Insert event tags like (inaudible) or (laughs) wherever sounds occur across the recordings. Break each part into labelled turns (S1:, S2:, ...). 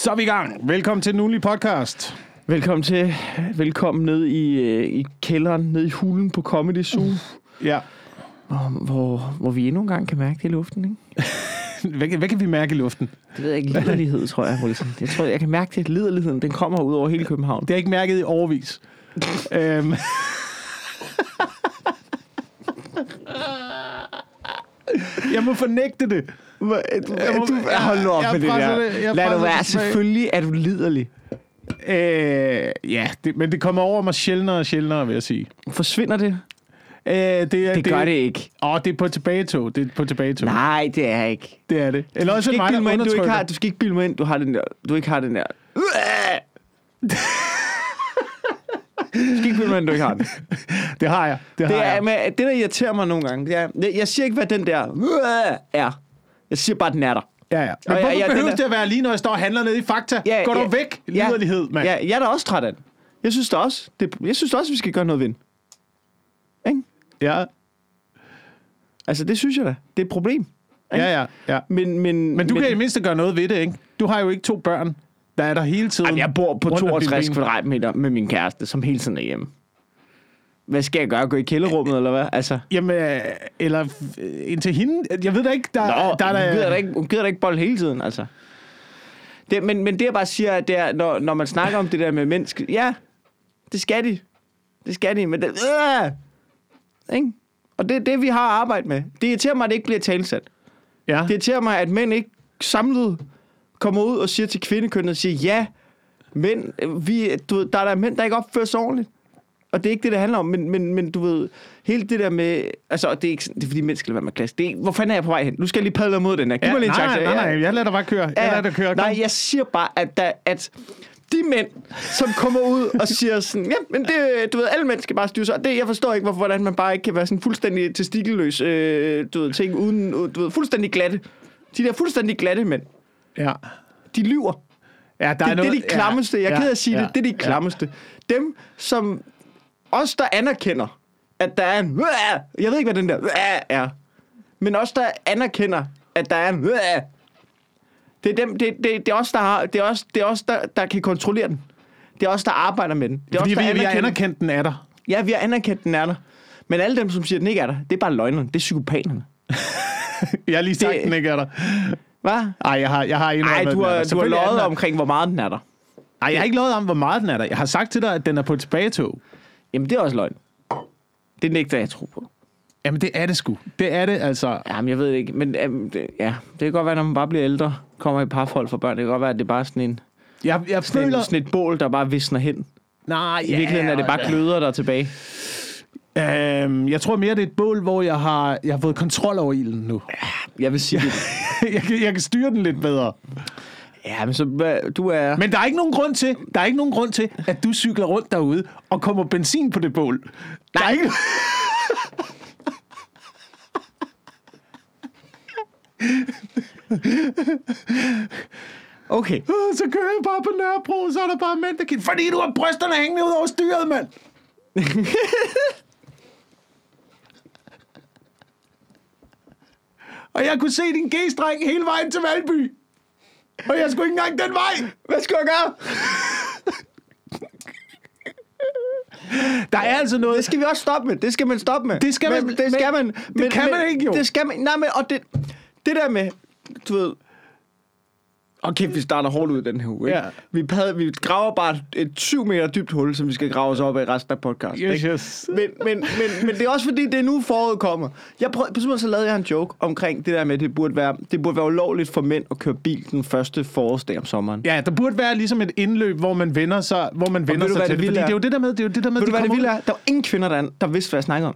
S1: Så er vi i gang. Velkommen til den ugenlige podcast.
S2: Velkommen til. Velkommen ned i, øh, i kælderen, ned i hulen på Comedy Zoo,
S1: Ja.
S2: hvor, hvor, hvor vi endnu en gang kan mærke det i luften, ikke? (laughs)
S1: Hvad, hvad kan vi mærke i luften?
S2: Det ved jeg ikke. Liderlighed, tror jeg, Wilson. Jeg tror, jeg kan mærke det. Liderligheden, den kommer ud over hele København.
S1: Det har jeg ikke mærket i overvis. (laughs) øhm. (laughs) jeg må fornægte det.
S2: Du,
S1: Jeg må-
S2: du, hold nu op
S1: jeg
S2: med det der.
S1: det- jeg
S2: Lad du være.
S1: det tilbage.
S2: Selvfølgelig er du liderlig.
S1: Øh, ja, det, men det kommer over mig sjældnere og sjældnere, vil jeg sige.
S2: Forsvinder det?
S1: Øh, det, er,
S2: Det gør det ikke.
S1: Åh, det er på tilbagetog. Det er på tilbagetog.
S2: Nej, det er ikke.
S1: Det er det. Eller
S2: Du
S1: også
S2: skal,
S1: er
S2: ikke
S1: det mig,
S2: mig ind, du, ikke har, du skal ikke bilde mig ind, du har den der. Du ikke har den der. (laughs) Ikke ind, du ikke har den.
S1: Det har jeg. Det, har
S2: Det, er,
S1: jeg.
S2: med, det der irriterer mig nogle gange, det er, jeg, jeg siger ikke, hvad den der er. Jeg siger bare, at den er der.
S1: Ja, ja. Men hvorfor
S2: jeg- den
S1: behøves
S2: er-
S1: det at være lige, når jeg står og handler nede i Fakta?
S2: Ja,
S1: Gå dog
S2: ja,
S1: væk, liderlighed, mand.
S2: Ja, jeg er da også træt af den. Jeg synes da også, det, jeg synes da også, vi skal gøre noget ved den. Ikke?
S1: Ja,
S2: Altså, det synes jeg da. Det er et problem.
S1: ja, ja. ja.
S2: Men, men,
S1: Men du
S2: men,
S1: kan i det mindste gøre noget ved det, ikke? Du har jo ikke to børn, der er der hele tiden.
S2: Jamen, jeg bor på
S1: rundt om dine
S2: 62
S1: ben.
S2: kvadratmeter med min kæreste, som hele tiden er hjemme. Hvad skal jeg gøre? Gå i kælderummet, eller hvad? Altså,
S1: Jamen, øh, eller øh, indtil hende. Jeg ved da ikke, der,
S2: Nå,
S1: der er
S2: hun, gider
S1: der...
S2: da ikke, hun gider da ikke bold hele tiden, altså. Det, men, men det jeg bare siger, det er, når, når man snakker om det der med menneske, ja, det skal de. Det skal de, men det, øh, ikke? Og det er det, vi har at arbejde med. Det irriterer mig, at det ikke bliver talsat.
S1: Ja.
S2: Det irriterer mig, at mænd ikke samlet kommer ud og siger til kvindekønnet, siger, ja, men vi, du der er der mænd, der ikke opfører sig ordentligt. Og det er ikke det, det handler om, men, men, men du ved, hele det der med, altså, det er, ikke, det er fordi, mænd skal være med klasse. Det er, hvor fanden er jeg på vej hen? Nu skal jeg lige padle mod den her. Giv
S1: ja,
S2: mig lige en
S1: nej,
S2: chance.
S1: nej, nej,
S2: Ja,
S1: nej, jeg lader dig bare køre. Jeg lader dig køre.
S2: Nej,
S1: Kom.
S2: jeg siger bare, at, der, at de mænd, som kommer ud og siger sådan, ja, men det, du ved, alle mænd skal bare styre sig. Og Det, jeg forstår ikke, hvorfor, hvordan man bare ikke kan være sådan fuldstændig testikelløs, øh, du ved, ting uden, du ved, fuldstændig glatte. De der fuldstændig glatte mænd,
S1: Ja.
S2: de lyver.
S1: Ja, der
S2: Det,
S1: er
S2: det
S1: noget,
S2: er de klammeste. Jeg er
S1: ja,
S2: ked af at sige
S1: ja,
S2: det. Det er de klammeste. Dem, som os, der anerkender, at der er en... Jeg ved ikke, hvad den der er. Men os, der anerkender, at der er en... Det er, dem, det, det, det er os, der, har, det er os, det er os der, der kan kontrollere den. Det er os, der arbejder med den. Det er
S1: Fordi
S2: os, der
S1: vi, vi har
S2: anerkender-
S1: anerkendt den af dig.
S2: Ja, vi har anerkendt, den er der. Men alle dem, som siger, den ikke er der, det er bare løgnerne. Det er psykopaterne. (laughs)
S1: Jeg har lige sagt,
S2: Det-
S1: den ikke er der.
S2: Hvad?
S1: Ej, jeg har, jeg har indrømmet,
S2: Nej,
S1: at
S2: du har, du har løjet
S1: der.
S2: omkring, hvor meget den er der.
S1: Ej, jeg har ikke lovet om, hvor meget den er der. Jeg har sagt til dig, at den er på et tilbagetog.
S2: Jamen, det er også løgn. Det nægter jeg at tro på.
S1: Jamen, det er det sgu. Det er det, altså.
S2: Jamen, jeg ved ikke, men um, det, ja, det kan godt være, når man bare bliver ældre, kommer i parforhold for børn, det kan godt være, at det er bare sådan en,
S1: Jeg, jeg
S2: sådan,
S1: føler...
S2: en, sådan et bål, der bare visner hen.
S1: Nej,
S2: I virkeligheden er det bare gløder der tilbage.
S1: Øhm, jeg tror mere, det er et bål, hvor jeg har, jeg har fået kontrol over ilden nu.
S2: Jeg vil sige det. (laughs)
S1: jeg, kan, jeg kan styre den lidt bedre.
S2: Ja, men så hvad- du er...
S1: Men der er ikke nogen grund til, der er ikke nogen grund til, at du cykler rundt derude og kommer benzin på det bål. Der er ikke...
S2: Okay.
S1: Øh, Så kører jeg bare på Nørrebro, så er der bare mænd, der kan... Fordi du har brysterne hængende ud over styret, mand! (laughs) og jeg kunne se din G-streng hele vejen til Valby. Og jeg skulle ikke engang den vej.
S2: Hvad skal jeg gøre?
S1: Der er altså noget...
S2: Det skal vi også stoppe med. Det skal man stoppe med.
S1: Det skal man-
S2: Men, det skal
S1: men-
S2: man.
S1: det kan man ikke, jo.
S2: Det skal man. Nej, men og det, det der med, du ved... Okay, vi starter hårdt ud den her uge. Ikke?
S1: Ja.
S2: Vi, pad, vi graver bare et, et 7 meter dybt hul, som vi skal grave os op af resten af podcasten.
S1: Yes,
S2: ikke?
S1: yes.
S2: Men, men, men, men det er også fordi, det er nu foråret kommer. Jeg prøv, på så lavede jeg en joke omkring det der med, at det burde være, det burde være ulovligt for mænd at køre bil den første forårsdag om sommeren.
S1: Ja, der burde være ligesom et indløb, hvor man vender sig, hvor man vender sig
S2: hvad
S1: til
S2: det.
S1: Fordi
S2: er?
S1: det er jo det der med, det er jo det der med,
S2: Ved du, hvad det vilde er? Der var ingen kvinder, der, der vidste, hvad jeg snakkede om.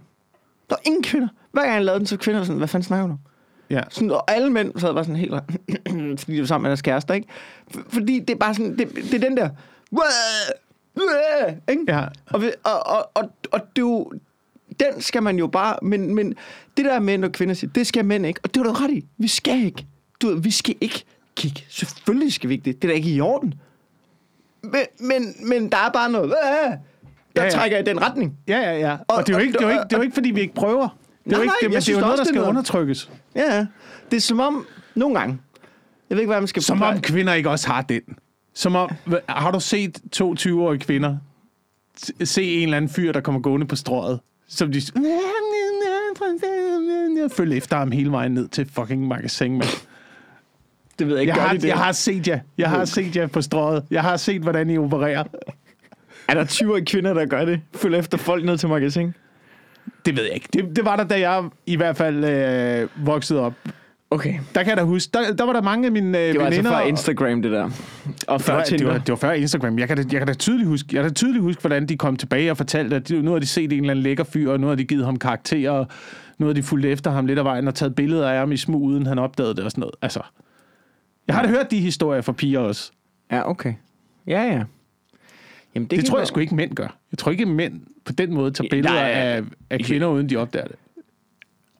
S2: Der var ingen kvinder. Hver gang jeg lavede den, så kvinder sådan, hvad fanden snakker du om?
S1: Ja.
S2: Sådan, og alle mænd sad bare sådan helt... fordi de var sammen med deres kærester, ikke? Fordi det er bare sådan... Det, det er den der... Ikke?
S1: Ja.
S2: Og, og, og, og, og det er jo... Den skal man jo bare... Men, men det der mænd og kvinder siger, det skal mænd ikke. Og det var du ret i. Vi skal ikke. Du vi skal ikke kigge. Selvfølgelig skal vi ikke det. Det er da ikke i orden. Men, men, men der er bare noget... Der
S1: Ja, ja.
S2: trækker i den retning.
S1: Ja, ja, ja. Og,
S2: Og-
S1: det er jo ikke, det er jo ikke, det er jo ikke fordi vi ikke prøver. Det er jo
S2: Nej,
S1: ikke,
S2: nej,
S1: det, men det er jo noget, der
S2: er
S1: skal
S2: noget.
S1: undertrykkes.
S2: Ja. Det er som om... Nogle gange. Jeg ved ikke, hvad man skal
S1: Som om kvinder ikke også har den. Som om, har du set to 20-årige kvinder se en eller anden fyr, der kommer gående på strøget, som de følger efter ham hele vejen ned til fucking magasin, mand.
S2: Det ved jeg ikke.
S1: Jeg har,
S2: de det?
S1: jeg har set jer. Jeg har set jer på strøget. Jeg har set, hvordan I opererer.
S2: Er der 20 kvinder, der gør det? Følger efter folk ned til magasin?
S1: Det ved jeg ikke. Det, det var der, da jeg i hvert fald øh, voksede op.
S2: Okay.
S1: Der kan jeg da huske, der, der var der mange af mine øh,
S2: Det var altså før Instagram, det der. Og
S1: Det
S2: før
S1: var, det, var, det var før Instagram. Jeg kan, da, jeg kan da tydeligt huske, jeg kan da tydeligt huske, hvordan de kom tilbage og fortalte, at de, nu har de set en eller anden lækker fyr, og nu har de givet ham karakterer, og nu har de fulgt efter ham lidt af vejen og taget billeder af ham i smug, uden han opdagede det og sådan noget. Altså, jeg har da hørt de historier fra piger også.
S2: Ja, okay. Ja, ja. Jamen,
S1: Det, det tror jeg
S2: godt-
S1: sgu ikke, mænd gør. Jeg tror ikke, mænd på den måde tager billeder
S2: Nej,
S1: af, af kvinder, uden de opdager det.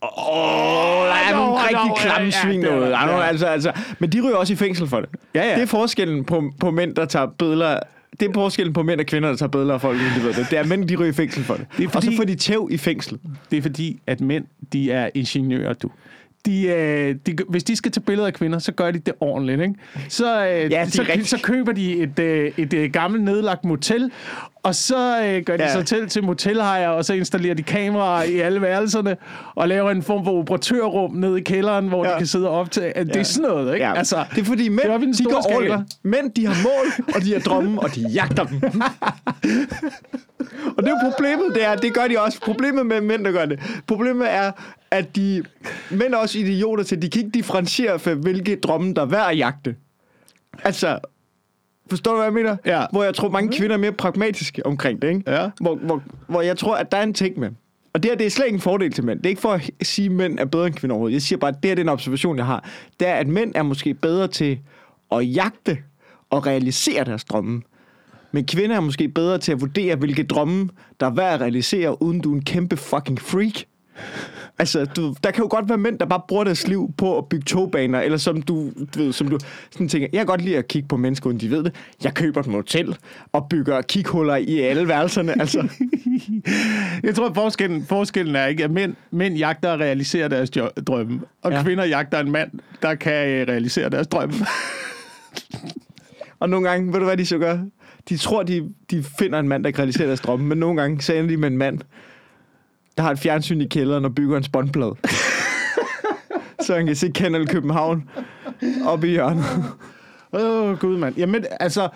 S2: Åh, der er nogle rigtig
S1: ja,
S2: klamme
S1: ja,
S2: svin
S1: det er
S2: derude.
S1: der,
S2: Ja,
S1: ja.
S2: altså, altså, men de ryger også i fængsel for det.
S1: Ja, ja.
S2: Det er forskellen på, på mænd, der tager billeder... Det er forskellen på mænd og kvinder, der tager billeder af folk, de ved det. Det er mænd, de ryger i fængsel for det.
S1: Det er
S2: Og så
S1: fordi-
S2: får de tæv i fængsel.
S1: Det er fordi, at mænd, de er ingeniører, du. De, øh, de, hvis de skal tage billeder af kvinder, så gør de det ordentligt, ikke? Så, øh,
S2: er
S1: så, så køber de et, øh, et øh, gammelt nedlagt motel, og så øh, gør de
S2: Ja.
S1: sig til til motelhejer, og så installerer de kameraer i alle værelserne, og laver en form for operatørrum ned i kælderen, hvor ja.
S2: Ja.
S1: de kan sidde og optage. Det er sådan noget, ikke?
S2: Ja.
S1: Altså,
S2: det er fordi mænd,
S1: det er
S2: de går all. Mænd, de har mål, og de har drømme, og de jagter dem. (laughs) og det er problemet, det er, det gør de også. Problemet med mænd, der gør det. Problemet er, at de mænd er også idioter til, de kan ikke differentiere for, hvilke drømme, der er værd at jagte. Altså, forstår du, hvad jeg mener?
S1: Ja.
S2: Hvor jeg tror, mange kvinder er mere pragmatiske omkring det, ikke?
S1: Ja.
S2: Hvor, hvor, hvor jeg tror, at der er en ting med. Og det her, det er slet ikke en fordel til mænd. Det er ikke for at sige, at mænd er bedre end kvinder overhovedet. Jeg siger bare, at det her det er en observation, jeg har. Det er, at mænd er måske bedre til at jagte og realisere deres drømme. Men kvinder er måske bedre til at vurdere, hvilke drømme, der er værd at realisere, uden du er en kæmpe fucking freak. Altså, du, der kan jo godt være mænd, der bare bruger deres liv på at bygge togbaner, eller som du, du ved, som du sådan tænker, jeg kan godt lide at kigge på mennesker, uden de ved det. Jeg køber et motel og bygger kighuller i alle værelserne. Altså, (laughs)
S1: Jeg tror, at forskellen, forskellen er ikke, at mænd, mænd jagter at realisere deres drømme, og ja.
S2: Ja.
S1: kvinder jagter en mand, der kan øh, realisere deres drømme.
S2: Og nogle gange, ved du hvad de så gør? De tror, de, de finder en mand, der kan realisere deres drømme, men nogle gange så ender de med en mand, der har et fjernsyn i kælderen og bygger en spåndplade. så han kan se Kanal København oppe i hjørnet.
S1: Åh, oh, gud, mand. Jamen, altså...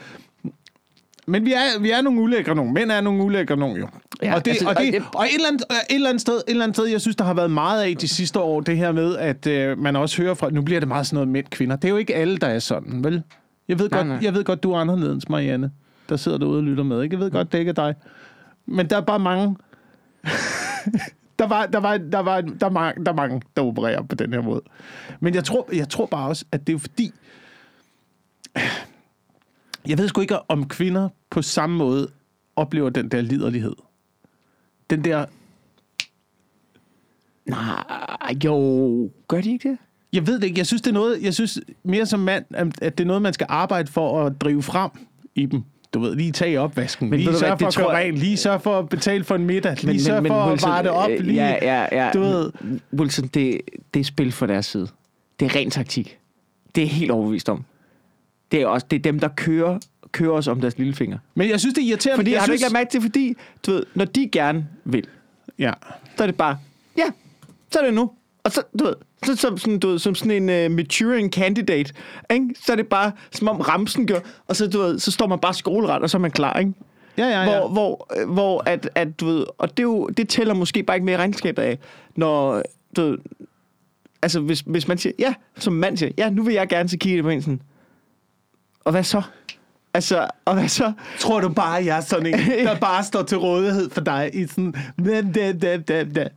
S1: Men vi er, vi er nogle ulækre nogen. Mænd er nogle ulækre nogen, jo. Ja,
S2: Ja,
S1: og, det,
S2: altså,
S1: og, det,
S2: og det-
S1: og et, eller andet, et, eller andet sted, et eller andet sted, jeg synes, der har været meget af de sidste år, det her med, at øh, man også hører fra... Nu bliver det meget sådan noget mænd-kvinder. Det er jo ikke alle, der er sådan, vel? Jeg ved,
S2: Nej,
S1: godt,
S2: nej.
S1: jeg ved godt, du er anderledes, Marianne, der sidder derude og lytter med. Ikke? Jeg ved godt, det ikke er dig. Men der er bare mange... (laughs) der, var, der, var, der, var, der, er mange, der er mange, der opererer på den her måde. Men jeg tror, jeg tror bare også, at det er fordi... Jeg ved sgu ikke, om kvinder på samme måde oplever den der liderlighed. Den der...
S2: Nej, jo. Gør de ikke det?
S1: Jeg ved det ikke. Jeg synes, det er noget... Jeg synes mere som mand, at det er noget, man skal arbejde for at drive frem i dem. Du ved, lige tage opvasken,
S2: Men
S1: lige
S2: du
S1: sørge for at gøre rent, lige sørge for at betale for en middag, lige sørge for at
S2: Wilson,
S1: vare det op,
S2: øh,
S1: lige...
S2: Ja, ja, ja.
S1: Du ved-
S2: Wilson, det, det er spil for deres side. Det er ren taktik. Det er helt overbevist om. Det er, også, det er dem, der kører, kører os om deres lillefinger.
S1: Men jeg synes, det er irriterende.
S2: Fordi,
S1: jeg
S2: har du
S1: synes...
S2: ikke lagt mærke til, fordi, du ved, når de gerne vil,
S1: Ja.
S2: så er det bare, ja, så er det nu. Og så, du ved, så, som, sådan, du ved, som sådan en uh, maturing candidate, ikke? så er det bare, som om ramsen gør, og så, du ved, så står man bare skoleret, og så er man klar, ikke?
S1: Ja, ja, ja.
S2: Hvor, hvor, øh, hvor at, at, du ved, og det, jo, det tæller måske bare ikke med i regnskabet af, når, du ved, altså hvis, hvis man siger, ja, som mand siger, ja, nu vil jeg gerne til kigge på en sådan, og hvad så? Altså, og hvad så?
S1: Tror du bare, jeg er sådan en, (laughs) der bare står til rådighed for dig i sådan... Da, da, da, da, da.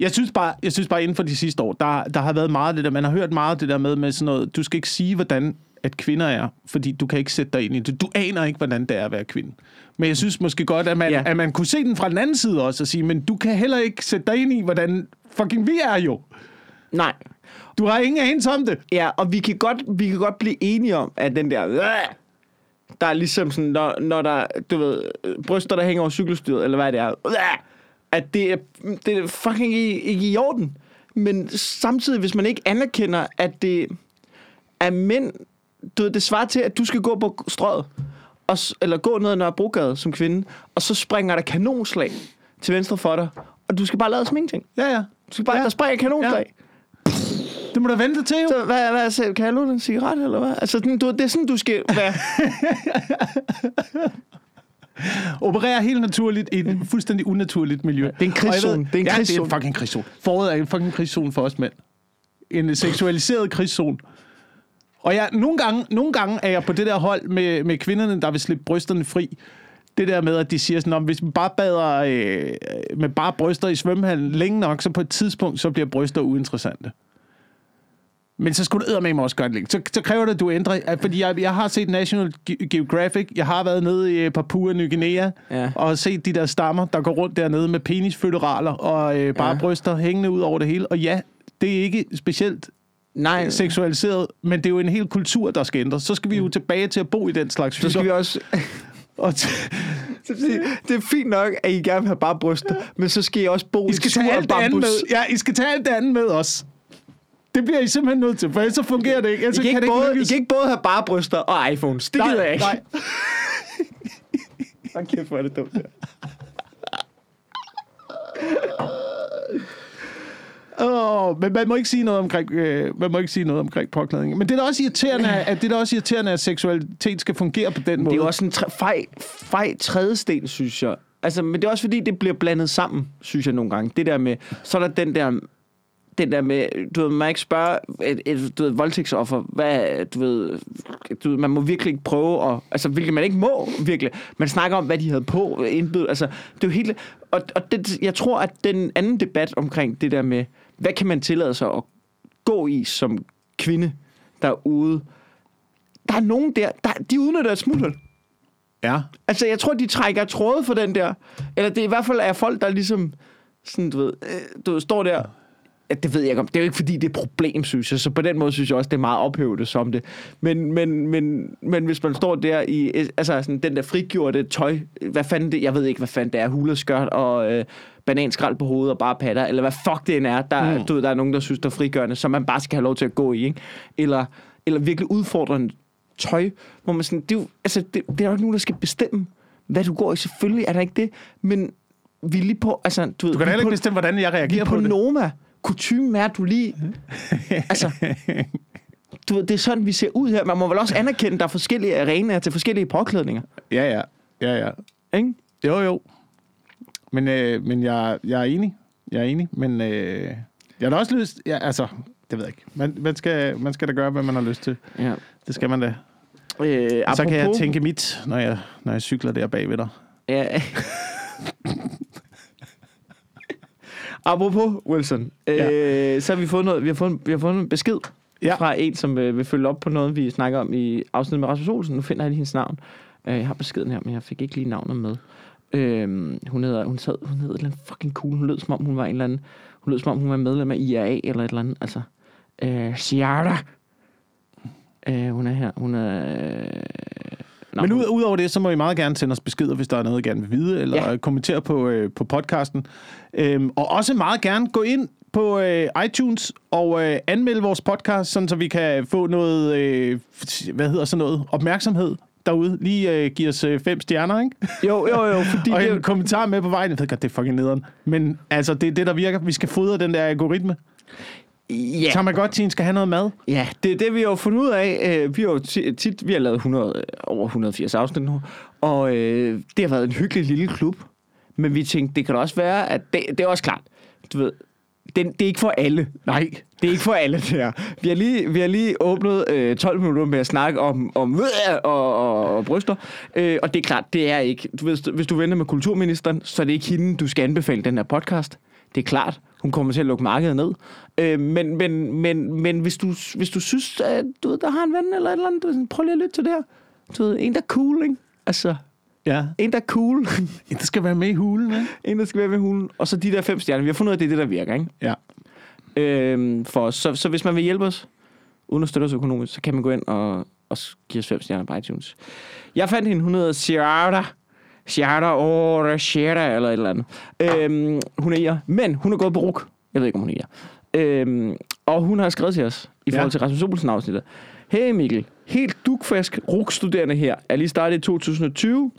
S1: Jeg synes bare, jeg synes bare inden for de sidste år, der, der har været meget af det der, man har hørt meget af det der med, med sådan noget, du skal ikke sige, hvordan at kvinder er, fordi du kan ikke sætte dig ind i det. Du aner ikke, hvordan det er at være kvinde. Men jeg synes måske godt, at man, ja. At man kunne se den fra den anden side også, og sige, men du kan heller ikke sætte dig ind i, hvordan fucking vi er jo.
S2: Nej.
S1: Du har ingen anelse om det.
S2: Ja, og vi kan godt, vi kan godt blive enige om, at den der... Der er ligesom sådan, når, når der, du ved, bryster, der hænger over cykelstyret, eller hvad det er, at det er, det er fucking ikke, ikke i orden. Men samtidig, hvis man ikke anerkender, at det er mænd, du ved, det svarer til, at du skal gå på strøget, og, eller gå ned ad Nørrebrogade som kvinde, og så springer der kanonslag til venstre for dig, og du skal bare lade som ingenting.
S1: Ja, ja.
S2: Du skal bare,
S1: Ja.
S2: der springer kanonslag. Ja.
S1: Det må du vente til, jo.
S2: Så hvad, hvad selv, kan jeg låne en cigaret, eller hvad? Altså, du, det er sådan, du skal være. (laughs)
S1: Opererer helt naturligt i et fuldstændig unaturligt miljø.
S2: Det er en krigszone. Det er en
S1: ja, det er
S2: krigszone.
S1: en fucking krigszone. Foråret er en fucking krigszone for os mænd. En seksualiseret krigszone. Og jeg, nogle, gange, nogle gange er jeg på det der hold med, med kvinderne, der vil slippe brysterne fri. Det der med, at de siger sådan, om hvis man bare bader øh, med bare bryster i svømmehallen længe nok, så på et tidspunkt, så bliver bryster uinteressante. Men så skulle du med mig også gøre det længe. Så, så kræver det, at du ændrer. Fordi jeg, jeg har set National Ge- Geographic. Jeg har været nede i øh, Papua Ny Guinea.
S2: Ja.
S1: Og set de der stammer, der går rundt dernede med penisføderaler og øh, bare
S2: Ja.
S1: bryster hængende ud over det hele. Og ja, det er ikke specielt
S2: Nej,
S1: seksualiseret, men det er jo en hel kultur, der skal ændres. Så skal vi jo tilbage til at bo i den slags
S2: så skal vi også... (laughs)
S1: Og t-
S2: det er fint nok, at I gerne vil have bare bryster, men så skal I også bo
S1: I
S2: i
S1: skal tage alt det andet
S2: bambus.
S1: med. Ja, I skal tage alt det andet med os. Det bliver I simpelthen nødt til, for ellers så fungerer det ikke. Ellers
S2: I kan,
S1: kan
S2: ikke både,
S1: ikke
S2: I kan ikke både have bare bryster og iPhones. Det
S1: Nej,
S2: gider jeg ikke.
S1: nej. (laughs)
S2: Hold kæft, hvor er det dumt. her.
S1: Åh, men man må ikke sige noget omkring, øh, man må ikke sige noget omkring påklædning. Men det er da også irriterende, at det er da også irriterende, at seksualitet skal fungere på den måde.
S2: Det er også en tre, fej, fej trædesten, synes jeg. Altså, men det er også fordi, det bliver blandet sammen, synes jeg nogle gange. Det der med, så er der den der, den der med, du ved, man må ikke spørge et, et du ved, voldtægtsoffer, hvad, du ved, du ved, man må virkelig ikke prøve at, altså, hvilket man ikke må, virkelig. Man snakker om, hvad de havde på, indbyd, altså, det er jo helt, og, og det, jeg tror, at den anden debat omkring det der med, hvad kan man tillade sig at gå i som kvinde derude, der er nogen der, der de udnytter et smuthul.
S1: Ja.
S2: Altså, jeg tror, de trækker tråde for den der. Eller det er i hvert fald er folk, der ligesom, sådan, du ved, øh, du står der. Det ved jeg ikke om. Det er jo ikke, fordi det er et problem, synes jeg. Så på den måde synes jeg også, det er meget ophævet som det. Men, men, men, men hvis man står der i, altså sådan den der frigjorte tøj, hvad fanden det, jeg ved ikke, hvad fanden det er, huleskørt og øh, bananskrald på hovedet og bare patter, eller hvad fuck det end er, der, mm. du ved, der er nogen, der synes, det er frigørende, som man bare skal have lov til at gå i, ikke? Eller, eller virkelig udfordrende tøj, hvor man sådan, det er jo, altså, det, det er jo ikke nogen, der skal bestemme, hvad du går i. Selvfølgelig er der ikke det, men vi er lige på, altså, du ved,
S1: Du kan
S2: er
S1: heller ikke
S2: på,
S1: bestemme, hvordan jeg reagerer
S2: er
S1: på
S2: på
S1: det.
S2: Noma. Kutume er, du lige, (laughs) altså, du det er sådan, vi ser ud her. Man må vel også anerkende, at der er forskellige arenaer til forskellige påklædninger,
S1: Ja, ja. Ja, ja.
S2: ikke?
S1: Jo, jo. Men, øh, men jeg, jeg er enig. Jeg er enig, men øh, jeg har også lyst... Ja, altså, det ved jeg ikke. Man, man, skal, man skal da gøre, hvad man har lyst til.
S2: Ja.
S1: Det skal man da.
S2: Øh,
S1: Og så kan jeg
S2: apropos-
S1: tænke mit, når jeg, når jeg cykler der bagved dig.
S2: Ja. (laughs) Apropos Wilson, øh, så har vi fået noget, vi har fået, vi har fået en besked
S1: Ja.
S2: ja. fra en, som øh, vil følge op på noget, vi snakker om i afsnittet med Rasmus Olsen. Nu finder jeg lige hendes navn. Øh, jeg har beskeden her, men jeg fik ikke lige navnet med. Øh, hun hedder, hun, sad, hun hedder et eller andet fucking cool. Hun lød som om, hun var en eller anden, hun lød som om, hun var medlem af IRA eller et eller andet. Altså, øh, Ciara. Øh, hun er her. Hun er... Øh, nå,
S1: Men
S2: hun-
S1: ud, udover det, så må I meget gerne sende os beskeder, hvis der er noget, I gerne vil vide, eller ja. Kommentere på, øh, på podcasten. Øhm, og også meget gerne gå ind på øh, iTunes og øh, anmelde vores podcast, sådan så vi kan få noget, øh, hvad hedder sådan noget, opmærksomhed derude. Lige øh, give os øh, fem stjerner, ikke?
S2: Jo, jo, jo, (laughs) fordi
S1: og
S2: det,
S1: en kommentar med på vejen. Jeg ved godt, det er fucking nederen. Men altså, det er det, der virker. Vi skal fodre den der algoritme.
S2: Ja.
S1: Tamagotchien skal have noget mad.
S2: Ja, det er det, vi har jo fundet ud af. Øh, Vi har jo tit, vi har lavet 100, øh, over 180 afsnit nu, og øh, det har været en hyggelig lille klub. Men vi tænkte, det kan da også være, at det, det er også klart, du ved, det, det er ikke for alle.
S1: Nej.
S2: Det er ikke for alle, det her. Vi har lige, vi har lige åbnet øh, 12 minutter med at snakke om, om øh, og, og, og bryster. Øh, og det er klart, det er ikke... Du ved, hvis du venter med kulturministeren, så er det ikke hende, du skal anbefale den her podcast. Det er klart, hun kommer til at lukke markedet ned. Øh, men, men, men, men hvis, du, hvis du synes, at du ved, der har en ven eller et eller andet, du prøv lige at lytte til det her. Du ved, en, der er cool, ikke? Altså,
S1: Ja.
S2: en, der er cool. (laughs)
S1: Det skal være med i hulen, ikke?
S2: en, der skal være ved hulen. Og så de der fem stjerner. Vi har fundet ud af, at det er det, der virker, ikke?
S1: Ja.
S2: øhm, for os. Så, så hvis man vil hjælpe os, uden at støtte os økonomisk, så kan man gå ind og, og give os fem stjerner på iTunes. Jeg fandt hende, hun hedder Ciara. Ciara Ora Ciara, eller et eller andet. Øhm, hun er ir, men hun er gået på ruk. Jeg ved ikke, om hun er ir. Øhm, og hun har skrevet til os, i forhold
S1: Ja.
S2: til Rasmus Olsen afsnittet. Hey Mikkel, helt dukfrisk RUK-studerende her, er lige startet i 2020,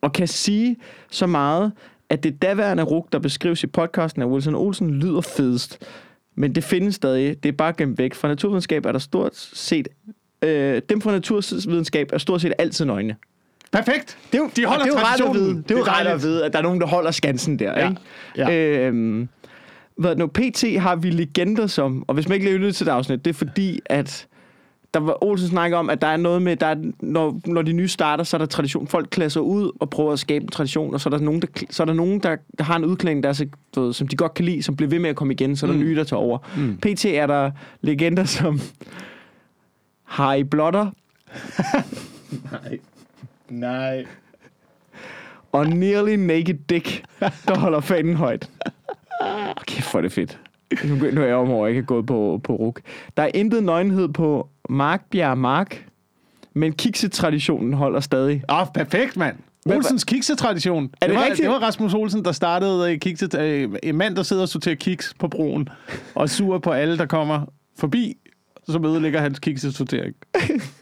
S2: og kan sige så meget, at det daværende RUK, der beskrives i podcasten af Wilson Olsen, lyder fedest. Men det findes stadig. Det er bare gemt væk. Fra naturvidenskab er der stort set... Øh, dem fra naturvidenskab er stort set altid nøgne.
S1: Perfekt.
S2: Det er jo,
S1: De holder
S2: det er jo at vide, det er jo rart at vide, at der er nogen, der holder skansen der.
S1: Ja.
S2: Ikke?
S1: Ja.
S2: Øhm, hvad nu, PT har vi legender som, og hvis man ikke lige til det afsnit, det er fordi, at der var Olsen snakker om, at der er noget med, der er, når, når de nye starter, så er der tradition. Folk klæder ud og prøver at skabe en tradition, og så er der nogen, der, så er der, nogen, der, der har en udklædning, der er, så, ved, som de godt kan lide, som bliver ved med at komme igen, så er der
S1: Mm.
S2: nye, der tager over.
S1: Mm.
S2: PT er der legender som Harry Blotter (laughs)
S1: Nej. Nej.
S2: og Nearly Naked Dick, der holder fanen højt. Okay, for det er fedt. Nu, nu er jeg om over, ikke er gået på, på RUK. Der er intet nøgenhed på Markbjerg Mark, men kiksetraditionen holder stadig.
S1: Åh, oh, perfekt, mand. Olsens kiksetradition.
S2: Er det
S1: var,
S2: rigtigt?
S1: Det var Rasmus Olsen, der startede øh, kikse, øh, en mand, der sidder og sorterer kiks på broen, og sur på alle, der kommer forbi, så ødelægger hans kiksesortering. (laughs)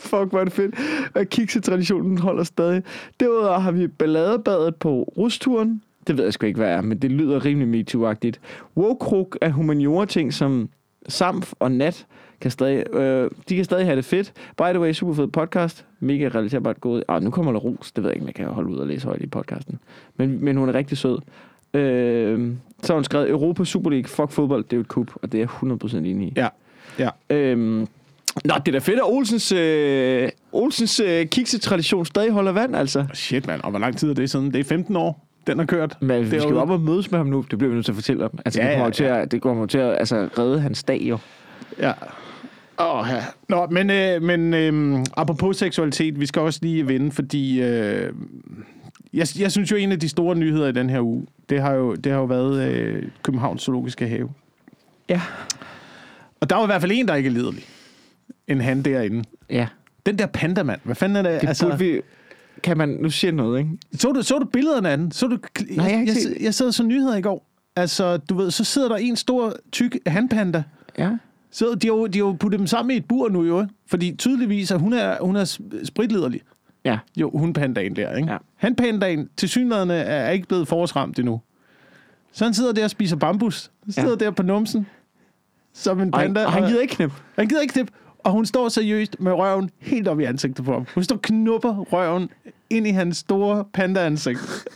S2: Fuck, hvor er det fedt. Og kiksetraditionen holder stadig. Derudover har vi balladebadet på rusturen. Det ved jeg sgu ikke, hvad er, men det lyder rimelig MeToo-agtigt. Wokruk er humaniora-ting som Samf og Nat kan stadig, øh, de kan stadig have det fedt. By the way, super fed podcast. Mega relaterbart gået. Ah, nu kommer der ros. Det ved jeg ikke, om jeg kan holde ud og læse højt i podcasten. Men, men hun er rigtig sød. Øh, så har hun skrevet Europa Super League. Fuck fodbold, det er jo et kup, og det er jeg 100% enig i.
S1: Ja. Ja.
S2: Øhm, Nå, det er da fedt, at Olsens, øh, Olsens øh, kiksetradition stadig holder vand, altså.
S1: Shit, mand. Og hvor lang tid er det siden? Det er 15 år, den har kørt.
S2: Men vi skal jo op og mødes med ham nu. Det bliver vi nødt til at fortælle om. Altså,
S1: Ja,
S2: det kommer
S1: ja,
S2: til at, det kommer til at altså, redde hans dag, jo.
S1: Ja. Åh, ja. Nå, men, øh, men øh, apropos seksualitet, vi skal også lige vende, fordi øh, jeg, jeg synes jo, en af de store nyheder i den her uge, det har jo, det har jo været øh, Københavns Zoologiske Have.
S2: Ja.
S1: Og der var i hvert fald en, der ikke er liderlig. En han derinde.
S2: Ja.
S1: Den der pandamand, hvad fanden er det?
S2: Det altså, burde vi... Kan man... Nu siger jeg noget, ikke?
S1: så, du, så du billederne af den? Så du,
S2: Nej, jeg
S1: jeg, jeg, jeg sad så nyheder i går. Altså, du ved, så sidder der en stor, tyk hanpanda.
S2: Ja.
S1: Så de har, jo, de har jo puttet dem sammen i et bur nu, jo. Fordi tydeligvis, at hun er, hun er spritlederlig.
S2: Ja.
S1: Jo, hun pandaen der, ikke?
S2: Ja.
S1: Han pandaen til synligheden er ikke blevet forårsramt endnu. Så han sidder der og spiser bambus. Han sidder ja. der på numsen. Som en
S2: Og,
S1: panda.
S2: og han gider ikke knip.
S1: han gider ikke knip. Og hun står seriøst med røven helt op i ansigtet på ham. Hun står knupper røven ind i hans store panda-ansigt.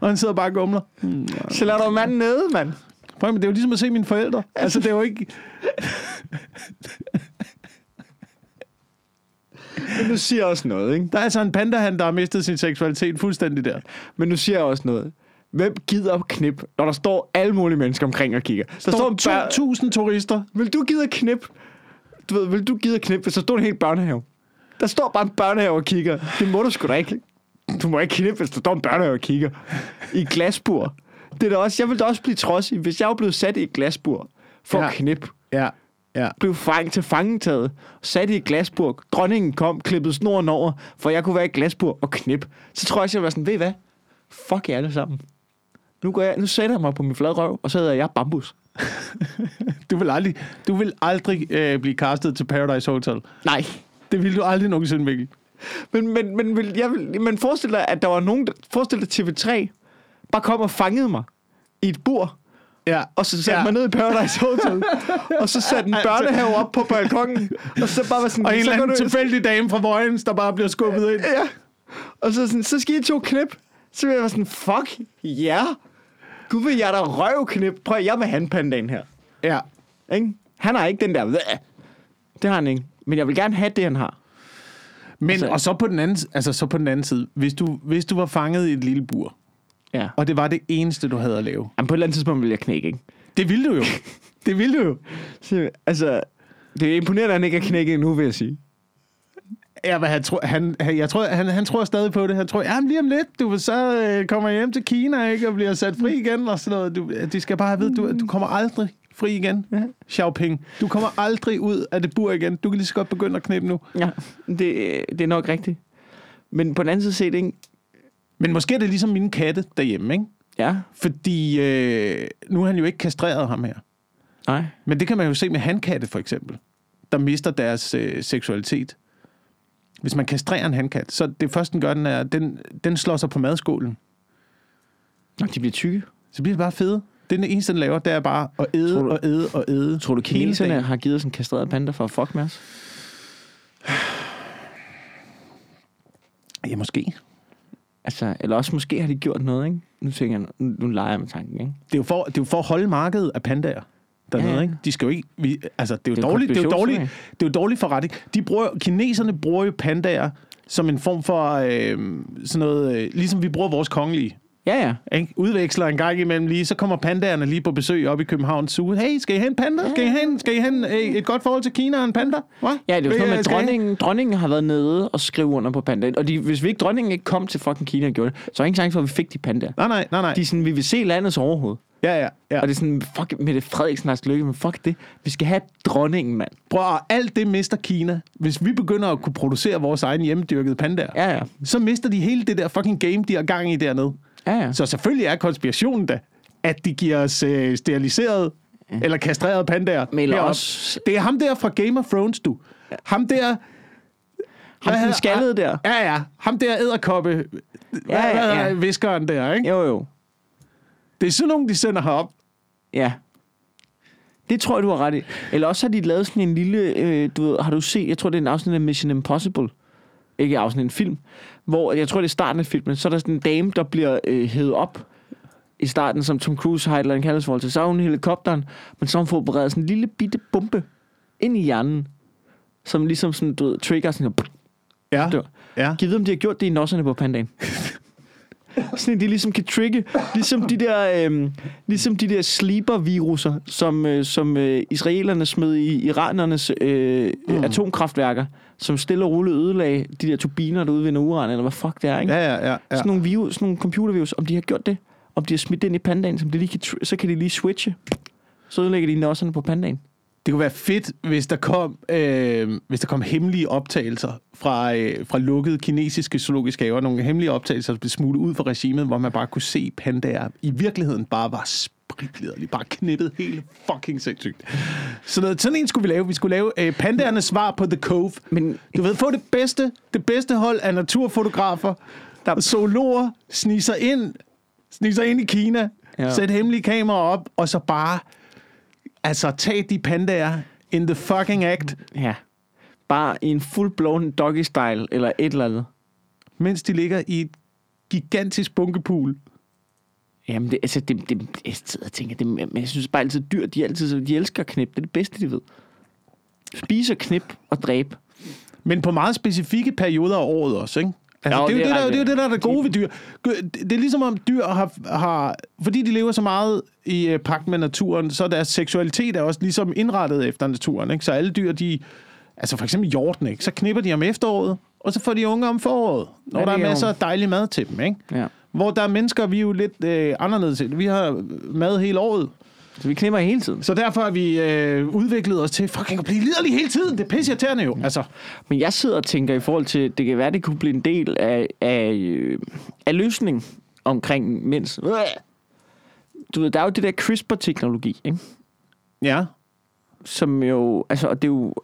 S1: og han sidder bare og gumler.
S2: Så lad dog manden nede, mand.
S1: Prøv, men det er jo ligesom at se mine forældre. Altså, det er jo ikke...
S2: Men nu siger jeg også noget, ikke?
S1: Der er altså en panda, han, der har mistet sin seksualitet fuldstændig der.
S2: Men nu siger jeg også noget. Hvem gider knip, når der står alle mulige mennesker omkring og kigger? Der står
S1: står 2.000 turister.
S2: Vil du gide knip? Du ved, vil du gide at knip, hvis der står en hel børnehave? Der står bare en børnehave og kigger. Det må du sgu da ikke. Du må ikke knippe, hvis der står en børnehave og kigger. I et glasbur. Det er da også, jeg ville da også blive trodsig, hvis jeg var blevet sat i et glasbur for ja. At knip.
S1: Ja, ja.
S2: Blev fang til fangetaget, sat i et glasbur. Dronningen kom, klippede snoren over, for jeg kunne være i et glasbur og knip. Så tror jeg, at jeg var sådan, ved I hvad? Fuck jer alle sammen. Nu, går jeg, nu sætter jeg mig på min flade røv, og så hedder jeg bambus. (laughs)
S1: Du vil aldrig, du vil aldrig øh, blive castet til Paradise Hotel.
S2: Nej,
S1: Det vil du aldrig nogensinde, Mikkel.
S2: Men, men, men, vil- jeg vil, men forestil dig, at der var nogen, der, forestil dig TV3, bare kom og fangede mig i et bur,
S1: Ja.
S2: og så satte
S1: Ja.
S2: mig ned i Paradise Hotel, og så satte en (laughs) børnehave op på balkongen, og så bare var sådan,
S1: Og en eller anden tilfældig dame fra Vojens, der bare bliver skubbet ind.
S2: Ja, og så, sådan, så skal I to knip. Så vil jeg være sådan, fuck, ja. Yeah. Gud vil jeg da røvknip. Prøv at jeg med handpandaen her.
S1: Ja.
S2: Ikke? Han har ikke den der, det har han ikke. Men jeg vil gerne have det, han har.
S1: Men,
S2: Altså-
S1: og så på, den anden, altså, så på den anden side, hvis du, hvis du var fanget i et lille bur,
S2: Ja.
S1: og det var det eneste, du havde at lave,
S2: Jamen, på et eller andet tidspunkt vil jeg knække, ikke?
S1: det ville du jo. (laughs) det ville du jo.
S2: Så, altså, det er imponerende, at han ikke er knækket endnu, vil jeg sige.
S1: Ja, men han, tror, han, han, jeg tror, han, han tror stadig på det. Han tror, ja, lige om lidt, du så øh, kommer hjem til Kina, ikke, og bliver sat fri igen, og sådan noget. Du, de skal bare vide, du, du kommer aldrig fri igen.
S2: Ja.
S1: Xiaoping. Du kommer aldrig ud af det bur igen. Du kan lige så godt begynde at knippe nu.
S2: Ja, det, det er nok rigtigt. Men på den anden side set, ikke?
S1: Men måske er det ligesom mine katte derhjemme, ikke?
S2: Ja.
S1: Fordi øh, nu er han jo ikke kastreret ham her.
S2: Nej.
S1: Men det kan man jo se med handkatte, for eksempel, der mister deres øh, seksualitet. Hvis man kastrerer en handkat, så det første, den gør, den er, den, den slår sig på madskålen.
S2: Nå, de bliver tykke.
S1: Så bliver det bare fede. Det er den eneste, den laver, det er bare at æde
S2: Tror du-
S1: og æde og æde.
S2: Tror du, kineserne har givet os en kastreret panda for at fuck med os?
S1: Ja, måske.
S2: Altså, eller også måske har de gjort noget, ikke? Nu tænker jeg, nu, nu leger jeg med tanken, ikke?
S1: Det er jo for, det er jo for at holde markedet af pandaer dernede,
S2: Ja,
S1: ikke? De skal jo ikke... Vi, altså, det er jo,
S2: Det er
S1: dårligt, det er jo dårligt, det er jo dårligt forretning. De bruger, kineserne bruger jo pandaer som en form for øh, sådan noget... Øh, ligesom vi bruger vores kongelige.
S2: Ja, ja.
S1: Ikke? Udveksler en gang imellem lige, så kommer pandaerne lige på besøg op i København Zoo. Hey, skal I have en panda? Skal I have, en, skal I have en, øh, et godt forhold til Kina og en panda? Hva?
S2: Ja, det er jo sådan noget med, dronningen, dronningen har været nede og skrive under på panda. Og de, hvis vi ikke, dronningen ikke kom til fucking Kina og gjorde det, så er der ingen chance for, at vi fik de pandaer.
S1: Nej, nej, nej, nej.
S2: De er sådan, vi vil se landets overhoved.
S1: Ja, ja, ja.
S2: Og det er sådan, fuck, Mette Frederiksen har lykke, men fuck det. Vi skal have dronningen, mand.
S1: At, alt det mister Kina. Hvis vi begynder at kunne producere vores egen hjemmedyrkede pandaer,
S2: Ja, ja.
S1: så mister de hele det der fucking game, de har gang i dernede.
S2: Ja, ja.
S1: Så selvfølgelig er konspirationen da, at de giver os øh, steriliseret eller kastreret pandaer.
S2: Men også-
S1: Det er ham der fra Game of Thrones, du. Ham der...
S2: Ham den skaldede der.
S1: Ja, ja. Ham der æderkoppe...
S2: Ja, ja, ja.
S1: ja. Viskeren der, ikke?
S2: Jo, jo.
S1: Det er sådan nogen, de sender herop.
S2: Ja. Det tror jeg, du har ret i. Eller også har de lavet sådan en lille... Øh, du ved, har du set... Jeg tror, det er en afsnit af Mission Impossible. Ikke afsnit, en film. Hvor, jeg tror, det er starten af filmen. Så er der sådan en dame, der bliver øh, hævet op i starten, som Tom Cruise har et eller andet kaldesforhold til. Så er hun i helikopteren, men så har hun fået opereret sådan en lille bitte bombe ind i hjernen. Som ligesom sådan, du ved, trigger sådan her,
S1: Ja.
S2: dør.
S1: ja.
S2: Giv om de har gjort det i nosserne på pandaen. (laughs) Sådan, de ligesom kan trigge, ligesom de der, øh, ligesom de der sleeper-viruser, som, øh, som øh, israelerne smed i iranernes øh, mm. atomkraftværker, som stille og roligt ødelagde de der turbiner, der udvinder uran, eller hvad fuck det er, ikke?
S1: Ja, ja, ja. ja.
S2: Sådan nogle, virus, sådan nogle computervirus, om de har gjort det, om de har smidt det ind i pandaen, som de lige kan, så kan de lige switche. Så ødelægger de nosserne på pandaen.
S1: Det kunne være fedt, hvis der kom, øh, hvis der kom hemmelige optagelser fra, øh, fra lukkede kinesiske zoologiske haver. Nogle hemmelige optagelser, der blev smuglet ud fra regimet, hvor man bare kunne se pandaer i virkeligheden bare var spritlederlige. Bare knippet helt fucking sindssygt. Så noget, sådan en skulle vi lave. Vi skulle lave øh, pandaernes svar på The Cove.
S2: Men
S1: Du ved, få det bedste, det bedste hold af naturfotografer, der zoologer, sniger ind, sniger ind i Kina,
S2: ja.
S1: sæt hemmelige kameraer op, og så bare, altså, tag de pandaer in the fucking act,
S2: ja, bare i en full-blown doggy-style, eller et eller andet.
S1: mens de ligger i et gigantisk bunkepool.
S2: Jamen, det, altså, det, det, jeg sidder og tænker, det, men jeg synes bare altid, dyr, de, altid, de elsker at knip. Det er det bedste, de ved. Spise, knip og dræbe.
S1: Men på meget specifikke perioder af året også, ikke? Altså,
S2: Jo,
S1: det, er
S2: det
S1: det,
S2: er
S1: der, det er jo det, der er det gode ved dyr. Det er ligesom om dyr har, har... Fordi de lever så meget i øh, pagt med naturen, så deres seksualitet er også ligesom indrettet efter naturen, ikke? Så alle dyr, de... Altså for eksempel hjorten, ikke? Så knipper de om efteråret, og så får de unge om foråret, når
S2: Ja,
S1: der er
S2: er
S1: masser af dejlig mad til dem, ikke?
S2: Ja.
S1: Hvor der er mennesker, vi er jo lidt øh, anderledes. Vi har mad hele året.
S2: Så vi knipper hele tiden.
S1: Så derfor har vi øh, udviklet os til fucking at blive liderlige hele tiden. Det er pisse irriterende jo. Altså,
S2: Men jeg sidder og tænker i forhold til, det kan være, det kunne blive en del af, af, øh, af løsningen omkring mens. Du ved, der er jo det der CRISPR-teknologi, ikke?
S1: ja.
S2: som jo, altså, og det er jo,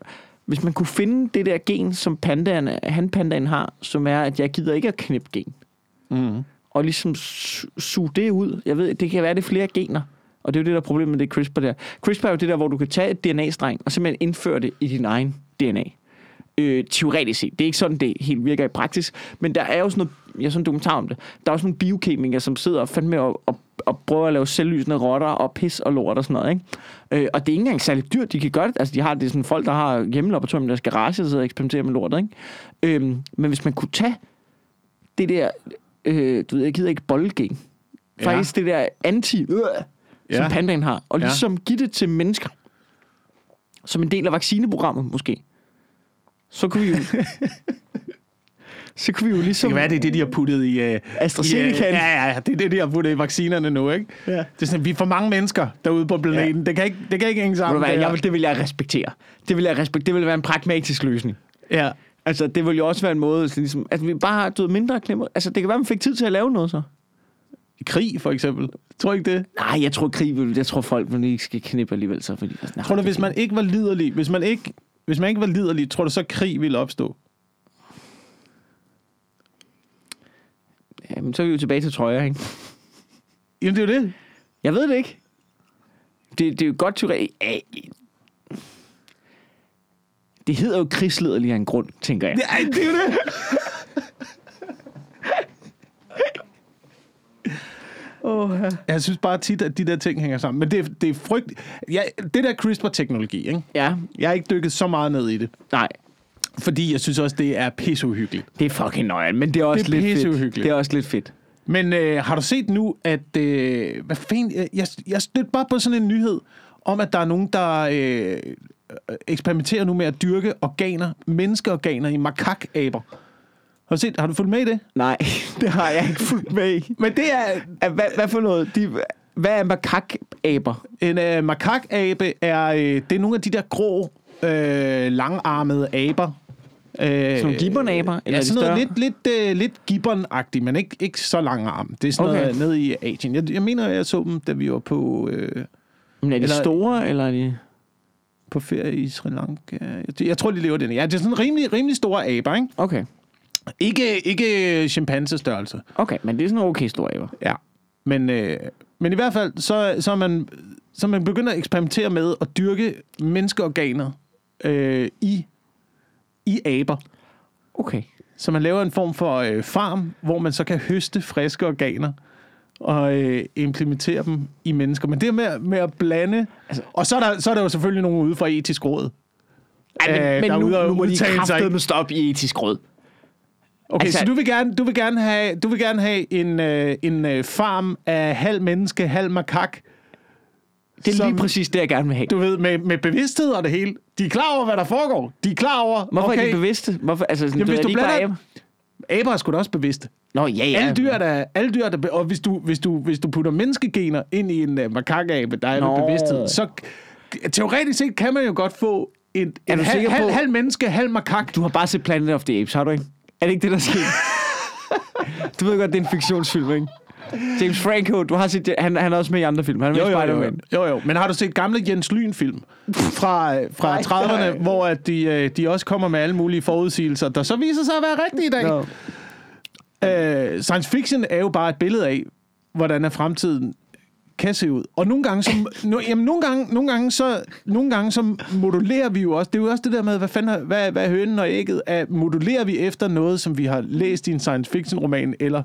S2: hvis man kunne finde det der gen, som pandaen, hanpandaen har, som er, at jeg gider ikke at knippe gen,
S1: Mm.
S2: og ligesom su- suge det ud. Jeg ved, det kan være, det er flere gener. Og det er jo det, der er problemet med det CRISPR der. CRISPR er jo det der, hvor du kan tage et DNA-streng, og simpelthen indføre det i din egen DNA. Øh, teoretisk set. Det er ikke sådan, det helt virker i praksis. Men der er jo sådan noget, jeg har sådan en dokumentar om det, der er også nogle biokemikere, som sidder og fandme og, og, og prøver at lave selvlysende rotter og pis og lort og sådan noget. Ikke? Øh, og det er ikke engang særlig dyrt. De kan gøre det. Altså, de har det sådan folk, der har hjemmelaboratorium i deres garage, der sidder og eksperimenterer med lortet. Ikke? Øhm, men hvis man kunne tage det der, øh, du ved, jeg gider ikke boldgen.
S1: Ja.
S2: Faktisk det der anti, øh, som
S1: Ja.
S2: pandaen har. Og
S1: Ja.
S2: ligesom give det til mennesker. Som en del af vaccineprogrammet, måske. Så kunne vi jo... (laughs) så kunne vi jo
S1: Det
S2: ligesom...
S1: kan være, det er det, de har puttet i... Uh,
S2: AstraZeneca.
S1: I, uh, ja, ja, ja, det er det, de har puttet i vaccinerne nu, ikke?
S2: Ja.
S1: Det er sådan, vi er for mange mennesker derude på planeten. Ja. Det, kan ikke, det kan ikke hænge sammen.
S2: hvad,
S1: det,
S2: jeg vil, det vil jeg respektere. Det vil jeg respektere. Det vil være en pragmatisk løsning.
S1: ja.
S2: Altså, det vil jo også være en måde, så ligesom, at vi bare har ved, mindre klemmer. Altså, det kan være, man fik tid til at lave noget så.
S1: Krig, for eksempel. Tror ikke det?
S2: Nej, jeg tror, krig vil, jeg tror, folk vil ikke skal knippe alligevel så, fordi... Nej,
S1: Tror du, hvis man ikke var liderlig, hvis man ikke, hvis man ikke var liderlig, tror du så, krig ville opstå?
S2: Jamen, så er vi jo tilbage til trøjer, ikke? (laughs)
S1: Jamen, det er jo det.
S2: Jeg ved det ikke. Det, det er jo godt teori. Det hedder jo krigslederlig af en grund, tænker jeg.
S1: Nej, det er jo det. (laughs)
S2: Oh, ja.
S1: Jeg synes bare tit, at de der ting hænger sammen. Men det, er- det er frygt... Ja, det der CRISPR-teknologi, ikke?
S2: ja,
S1: Jeg har ikke dykket så meget ned i det.
S2: nej.
S1: Fordi jeg synes også, det er pisseuhyggeligt.
S2: Det er fucking nøjeren, men det er også
S1: Det er
S2: lidt fedt. Det er også lidt fedt.
S1: Men øh, har du set nu, at... Øh, hvad fanden... Jeg, jeg, jeg stødte bare på sådan en nyhed om, at der er nogen, der øh, eksperimenterer nu med at dyrke organer, menneskeorganer i makakaber. Har du set? Har du fulgt med i det?
S2: Nej, (laughs) det har jeg ikke fulgt med i.
S1: Men det er...
S2: Hvad, hvad for noget? De, hvad er makakaber?
S1: En øh, makakabe er... Øh, det er nogle af de der grå, øh, langarmede aber. Øh,
S2: nogle gibbonaber?
S1: Ja,
S2: Eller er de
S1: sådan noget
S2: større?
S1: lidt, lidt, øh, lidt gibbon-agtigt, men ikke, ikke så lang arm. Det er sådan
S2: Okay.
S1: noget nede i Asien. Jeg, jeg mener, jeg så dem, da vi var på, øh,
S2: Men er de
S1: Eller-
S2: store, eller er de...
S1: på ferie i Sri Lanka. Jeg, jeg tror, de lever den. Ja, det er sådan en rimelig, rimelig store aber, ikke?
S2: Okay.
S1: Ikke, ikke chimpansestørrelse.
S2: Okay, men det er sådan nogle okay store aber.
S1: Ja. Men, øh, men i hvert fald, så, så, er man, så er man begynder at eksperimentere med at dyrke menneskeorganer øh, i, i aber.
S2: Okay.
S1: Så man laver en form for øh, farm, hvor man så kan høste friske organer og øh, implementere dem i mennesker. Men det med, med at blande...
S2: Altså-
S1: og så er, der, så er der jo selvfølgelig nogen ude fra etisk råd.
S2: Ej, men,
S1: Øh,
S2: men nu, nu må de kraftedeme stoppe i etisk råd.
S1: Okay,
S2: Altså-
S1: så du vil gerne, du vil gerne have, du vil gerne have en, øh, en øh, farm af halv menneske, halv makak.
S2: Det er
S1: Som-
S2: lige præcis det, jeg gerne vil have.
S1: Du ved, med, med bevidsthed og det hele. De er klar over, hvad der foregår. De er klar over,
S2: Hvorfor
S1: okay,
S2: er de bevidste? Hvorfor, altså, sådan,
S1: Jamen, hvis
S2: er
S1: du
S2: de ikke bare
S1: blander-
S2: aber?
S1: er sgu da også bevidste.
S2: Nå, ja, ja.
S1: Alle dyr, der, alle dyr der, og hvis du, hvis, du, hvis du putter menneskegener ind i en uh, makakabe, der er med bevidsthed, så teoretisk set kan man jo godt få et
S2: du
S1: halv, halv, halv menneske, halv makak.
S2: Du har bare set Planet of the Apes, har du ikke? Er det ikke det, der sker? du ved godt, det er en fiktionsfilm, ikke? James Franco, du har set, han, han er også med i andre film. Han er med
S1: Jo,
S2: i
S1: jo, jo,
S2: Spider-Man.
S1: jo, jo. Men har du set gamle Jens Lyn-film fra, fra
S2: Nej,
S1: 30'erne,
S2: nej.
S1: hvor at de, øh, de også kommer med alle mulige forudsigelser, der så viser sig at være rigtige i dag?
S2: Nå.
S1: Øh, science fiction er jo bare et billede af, hvordan er fremtiden kan se ud. Og nogle gange, så, no, jamen, nogle gange, nogle gange, så, nogle gange så modulerer vi jo også, det er jo også det der med, hvad, fanden, er- hvad, hvad er hønen og ægget, at modulerer vi efter noget, som vi har læst i en science fiction roman, eller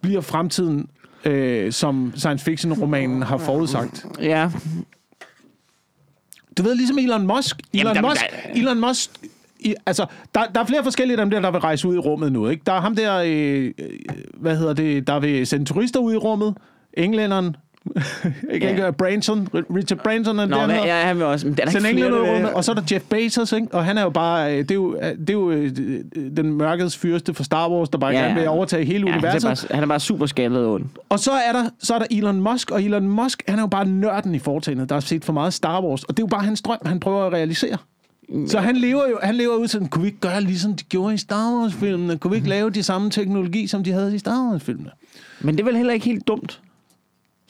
S1: bliver fremtiden, øh, som science fiction romanen har forudsagt.
S2: Ja.
S1: Du ved, ligesom Elon Musk. Elon
S2: Jamen, der-
S1: Musk,
S2: der-
S1: Elon Musk i, altså, der, der er flere forskellige af dem der, der vil rejse ud i rummet nu. Ikke? Der er ham der, øh, øh, hvad hedder det, der vil sende turister ud i rummet. Englænderen. (laughs)
S2: Ja.
S1: ikke høre, Branson. Richard Branson er
S2: Nå, men,
S1: hedder.
S2: ja, han vil også. Men der er
S1: Send
S2: ikke flere, der
S1: rummet. Og så er der Jeff Bezos, ikke? og han er jo bare, øh, det er jo, øh, det er jo øh, den mørkets fyrste for Star Wars, der bare
S2: Ja,
S1: ja, gerne vil
S2: ja.
S1: overtage hele
S2: ja, han, er
S1: universet.
S2: bare, han er bare super skaldet ond.
S1: Og så er, der, så er der Elon Musk, og Elon Musk, han er jo bare nørden i foretagendet, der har set for meget Star Wars. Og det er jo bare hans drøm, han prøver at realisere. Så han lever jo han lever ud sådan, kunne vi ikke gøre ligesom de gjorde i Star Wars-filmene? Kunne vi ikke lave de samme teknologi, som de havde i Star Wars-filmene?
S2: Men det er vel heller ikke helt dumt,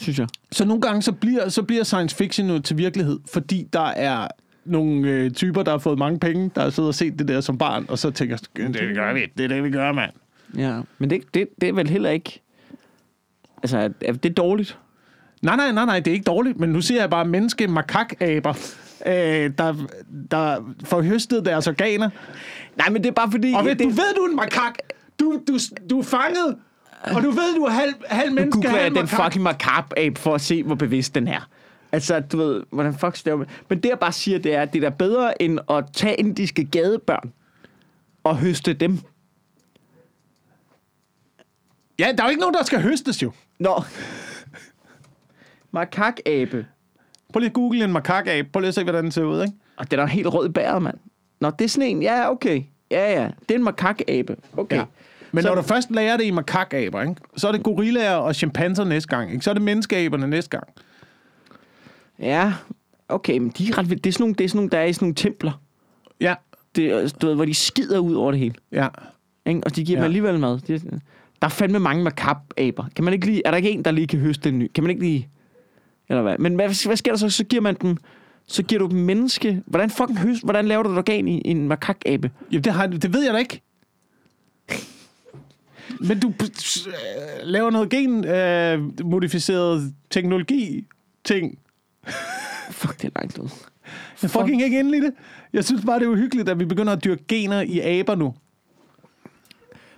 S2: synes jeg.
S1: Så nogle gange, så bliver, så bliver science fiction jo til virkelighed, fordi der er nogle øh, typer, der har fået mange penge, der har siddet og set det der som barn, og så tænker, det gør vi, det er det, vi gør, mand.
S2: Ja. Men det, det, det er vel heller ikke... Altså, er er det dårligt?
S1: Nej, nej, nej, nej, det er ikke dårligt, men nu siger jeg bare menneske makakaber, øh, der, der får høstet deres organer.
S2: Nej, men det er bare fordi...
S1: Og ved,
S2: det,
S1: du ved, du er en makak. Du, du, du er fanget, og du ved, du er halv, halv menneske,
S2: googler jeg den
S1: makak.
S2: fucking macabre-ape for at se, hvor bevidst den er. Altså, du ved, hvordan fuck staver man? Men det, jeg bare siger, det er, at det er da bedre, end at tage indiske gadebørn og høste dem.
S1: Ja, der er jo ikke nogen, der skal høstes jo.
S2: Nå. Makakabe.
S1: Prøv lige at google en makakabe. Prøv lige at se, hvordan den ser ud, ikke?
S2: Og den er helt rød i bæret, mand. Nå, det er sådan en. Ja, okay. Ja, ja. Det er en makakabe. Okay.
S1: Ja. Men
S2: Så-
S1: når du først lærer det i makakaber, ikke? så er det gorillaer og chimpanser næste gang. Ikke? Så er det menneskeaberne næste gang.
S2: Ja, okay, men de er ret vildt. Det er sådan nogle, det er sådan nogle der er i sådan nogle templer.
S1: Ja,
S2: Det du ved, hvor de skider ud over det hele.
S1: ja.
S2: Ikke? Og de giver ja. dem alligevel mad. Det, Der er fandme mange makap-aber. Kan man ikke lige, er der ikke en, der lige kan høste en ny? Kan man ikke lige... Eller hvad? Men hvad, hvad sker der så? Så giver man dem... Så giver du dem menneske... Hvordan fucking høst... Hvordan laver du et organ i en makakabe?
S1: Jamen, det, har, det ved jeg da ikke. Men du øh, laver noget genmodificeret øh, teknologi ting.
S2: Fuck, det er langt ud.
S1: Jeg fucking ikke inde i det. Jeg synes bare, det er uhyggeligt, at vi begynder at dyrke gener i aber nu.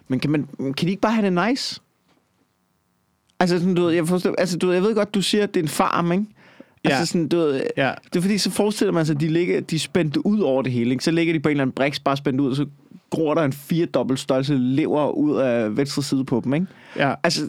S2: Men kan, man, kan de ikke bare have det nice? Altså, sådan, du ved, jeg, forstår, altså, du ved, jeg ved godt, du siger, at det er en farm, ikke? Altså,
S1: Ja.
S2: sådan, du ved,
S1: Ja.
S2: det er fordi, så forestiller man sig, at de, ligger, de er spændt ud over det hele. Ikke? Så ligger de på en eller anden briks, bare spændt ud, og så gror der en firedobbelt størrelse lever ud af venstre side på dem, ikke?
S1: Ja.
S2: Altså,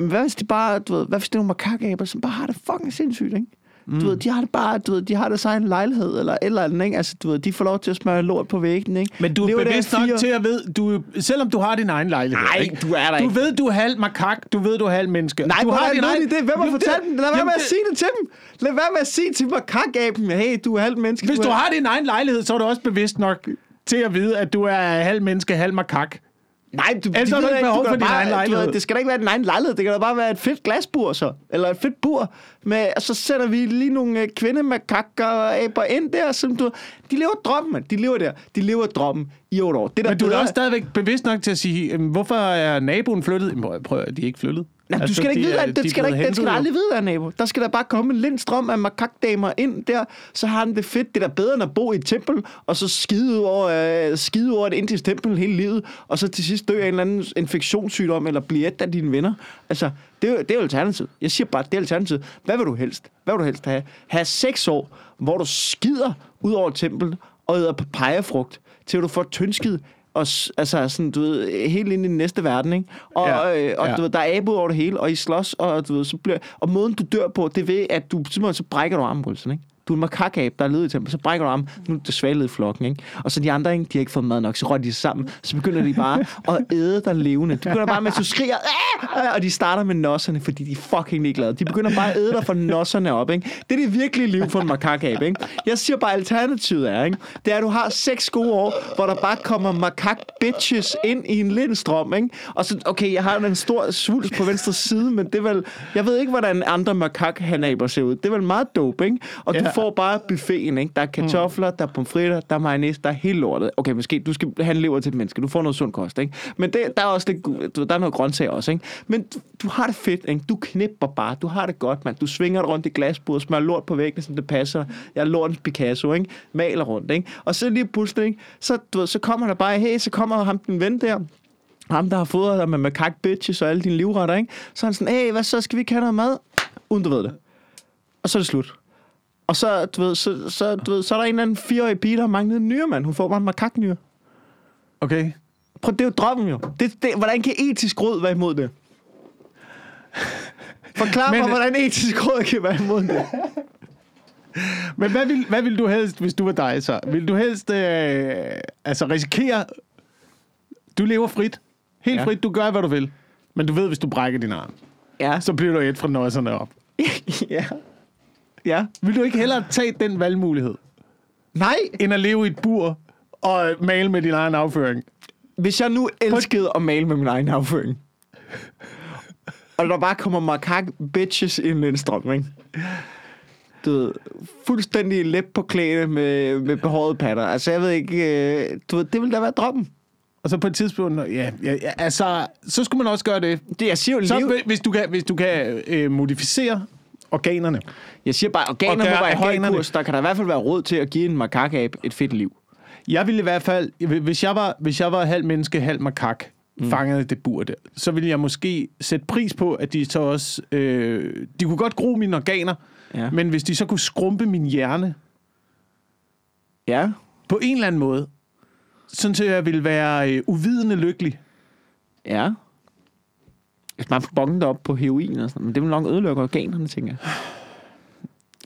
S2: hvad hvis de bare, du ved, hvad hvis det er nogle makakaber, som bare har det fucking sindssygt, ikke? Mm. Du ved, de har det bare, du ved, de har deres egen lejlighed, eller eller andet, ikke? Altså, du ved, de får lov til at smøre lort på væggen, ikke?
S1: Men du er
S2: Lever
S1: bevidst
S2: fire-
S1: nok til at ved, du, selvom du har din egen lejlighed.
S2: Nej,
S1: ikke?
S2: du er der
S1: Du
S2: ikke.
S1: ved, du er halv makak, du ved, du er halv menneske.
S2: Nej,
S1: du
S2: har din egen... det. Hvem har fortalt dem? Lad være med at
S1: det-
S2: sige det til dem. Lad være med at sige til makakaben, hey, du er halvt menneske.
S1: Hvis
S2: er...
S1: du har din egen lejlighed, så er du også bevidst nok til at vide, at du er halv menneske, halv makak.
S2: Nej, du,
S1: Ellers har du ikke behov for din
S2: bare,
S1: egen
S2: du ved,
S1: lejlighed.
S2: Det skal da ikke være din egen lejlighed. Det kan da bare være et fedt glasbur, så. Eller et fedt bur. Med, og så sætter vi lige nogle øh, kvindemakakker og aber ind der, som du... De lever drømmen, mand. De lever der. De lever drømmen i otte år. Det der
S1: Men du er
S2: bedre-
S1: også stadigvæk bevidst nok til at sige, hvorfor er naboen flyttet? Prøv- Prøv de er ikke flyttet.
S2: Nej, altså, du skal da ikke
S1: de
S2: vide,
S1: er-
S2: at
S1: de
S2: det skal,
S1: blevet
S2: ikke, det skal
S1: hentet,
S2: aldrig vide, der nabo. Der skal der bare komme en lind strøm af makakdamer ind der, så har han det fedt. Det er da bedre end at bo i et tempel, og så skide over, øh, skide over et indisk tempel hele livet, og så til sidst dø af en eller anden infektionssygdom, eller blive et af dine venner. Altså, det er, det er jo alternativet. Jeg siger bare, det er alternativet. Hvad vil du helst? Hvad vil du helst have? Have seks år, hvor du skider ud over et tempel, og æder papayafrugt, til du får tyndskid, og altså sådan, du ved, helt ind i den næste verden, ikke? Og,
S1: Ja,
S2: øh, og
S1: ja.
S2: du ved, der er abo over det hele, og I slås, og, du ved, så bliver, og måden du dør på, det er ved, at du simpelthen så brækker du Wilson, ikke? Du er en makakab, der er ledet i tempel, så brækker du armen, nu er det svaglede i flokken, ikke? Og så de andre, ikke? de har ikke fået mad nok, så rører de sammen, så begynder de bare at æde dig levende. Du begynder bare med, at du skriger, Aah! og de starter med nosserne, fordi de er fucking ligeglade. De begynder bare at æde dig for nosserne op, ikke? Det er det virkelige liv for en makakab, ikke? Jeg siger bare, alternativet er, ikke? Det er, at du har seks gode år, hvor der bare kommer makak bitches ind i en lindstrøm, ikke? Og så, okay, jeg har en stor svulst på venstre side, men det er vel... Jeg ved ikke, hvordan andre makak-hanaber ser ud. Det er vel meget dope, ikke? Og du
S1: Ja
S2: får bare buffeten, ikke? Der er kartofler, der er pomfritter, der er mayonnaise, der er helt lortet. Okay, måske du skal have en lever til et menneske. Du får noget sund kost, ikke? Men det, der er også lidt, du, ved, der er noget grøntsager også, ikke? Men du, du har det fedt, ikke? Du knipper bare. Du har det godt, mand. Du svinger rundt i glasbordet, smører lort på væggen, som det passer. Jeg er lortens Picasso, ikke? Maler rundt, ikke? Og så lige pludselig, ikke? Så, du ved, så kommer der bare, hey, så kommer ham den ven der, ham, der har fodret dig med makak bitches og alle dine livretter, ikke? Så er han sådan, hey, hvad så, skal vi ikke have noget mad? Uden du ved det. Og så er det slut. Og så, du ved, så, så, du ved, så er der en eller anden fireårig pige, der har manglet en nyre, mand. Hun får bare en makaknyre.
S1: Okay.
S2: Prøv, det er jo drømmen jo. Det, det, hvordan kan etisk råd være imod det? Forklar
S1: Men-
S2: mig, hvordan etisk råd kan være imod det. (laughs)
S1: Men hvad vil, hvad vil du helst, hvis du var dig så? Vil du helst øh, altså risikere... Du lever frit. Helt
S2: Ja.
S1: frit. Du gør, hvad du vil. Men du ved, hvis du brækker din arm,
S2: Ja.
S1: så bliver du et fra nøjserne op. (laughs)
S2: ja. Ja.
S1: Vil du ikke hellere tage den valgmulighed,
S2: Nej,
S1: end at leve i et bur og male med din egen afføring?
S2: hvis jeg nu elskede at male med min egen afføring, og der bare kommer makak bitches ind i en strøm, ikke? Du ved, fuldstændig let på klæde med, med behårede patter. Altså, jeg ved ikke, øh, du ved, det ville da være drømmen.
S1: Og så på et tidspunkt, ja, ja, ja altså, så skulle man også gøre det.
S2: Det, jeg siger jo,
S1: Så,
S2: leve,
S1: hvis du kan, hvis du kan øh, modificere organerne.
S2: jeg siger bare, organer må være i høj kurs. Der kan der i hvert fald være råd til at give en makakab et fedt liv.
S1: Jeg ville i hvert fald, hvis jeg var, hvis jeg var halv menneske, halv makak, mm. fanget i det bur der, så ville jeg måske sætte pris på, at de så også, øh, de kunne godt gro mine organer,
S2: Ja.
S1: men hvis de så kunne skrumpe min hjerne
S2: Ja.
S1: på en eller anden måde, sådan så jeg ville være øh, uvidende lykkelig.
S2: Ja. Hvis man bongen op på heroin og sådan men det vil nok ødelægge organerne, tænker jeg.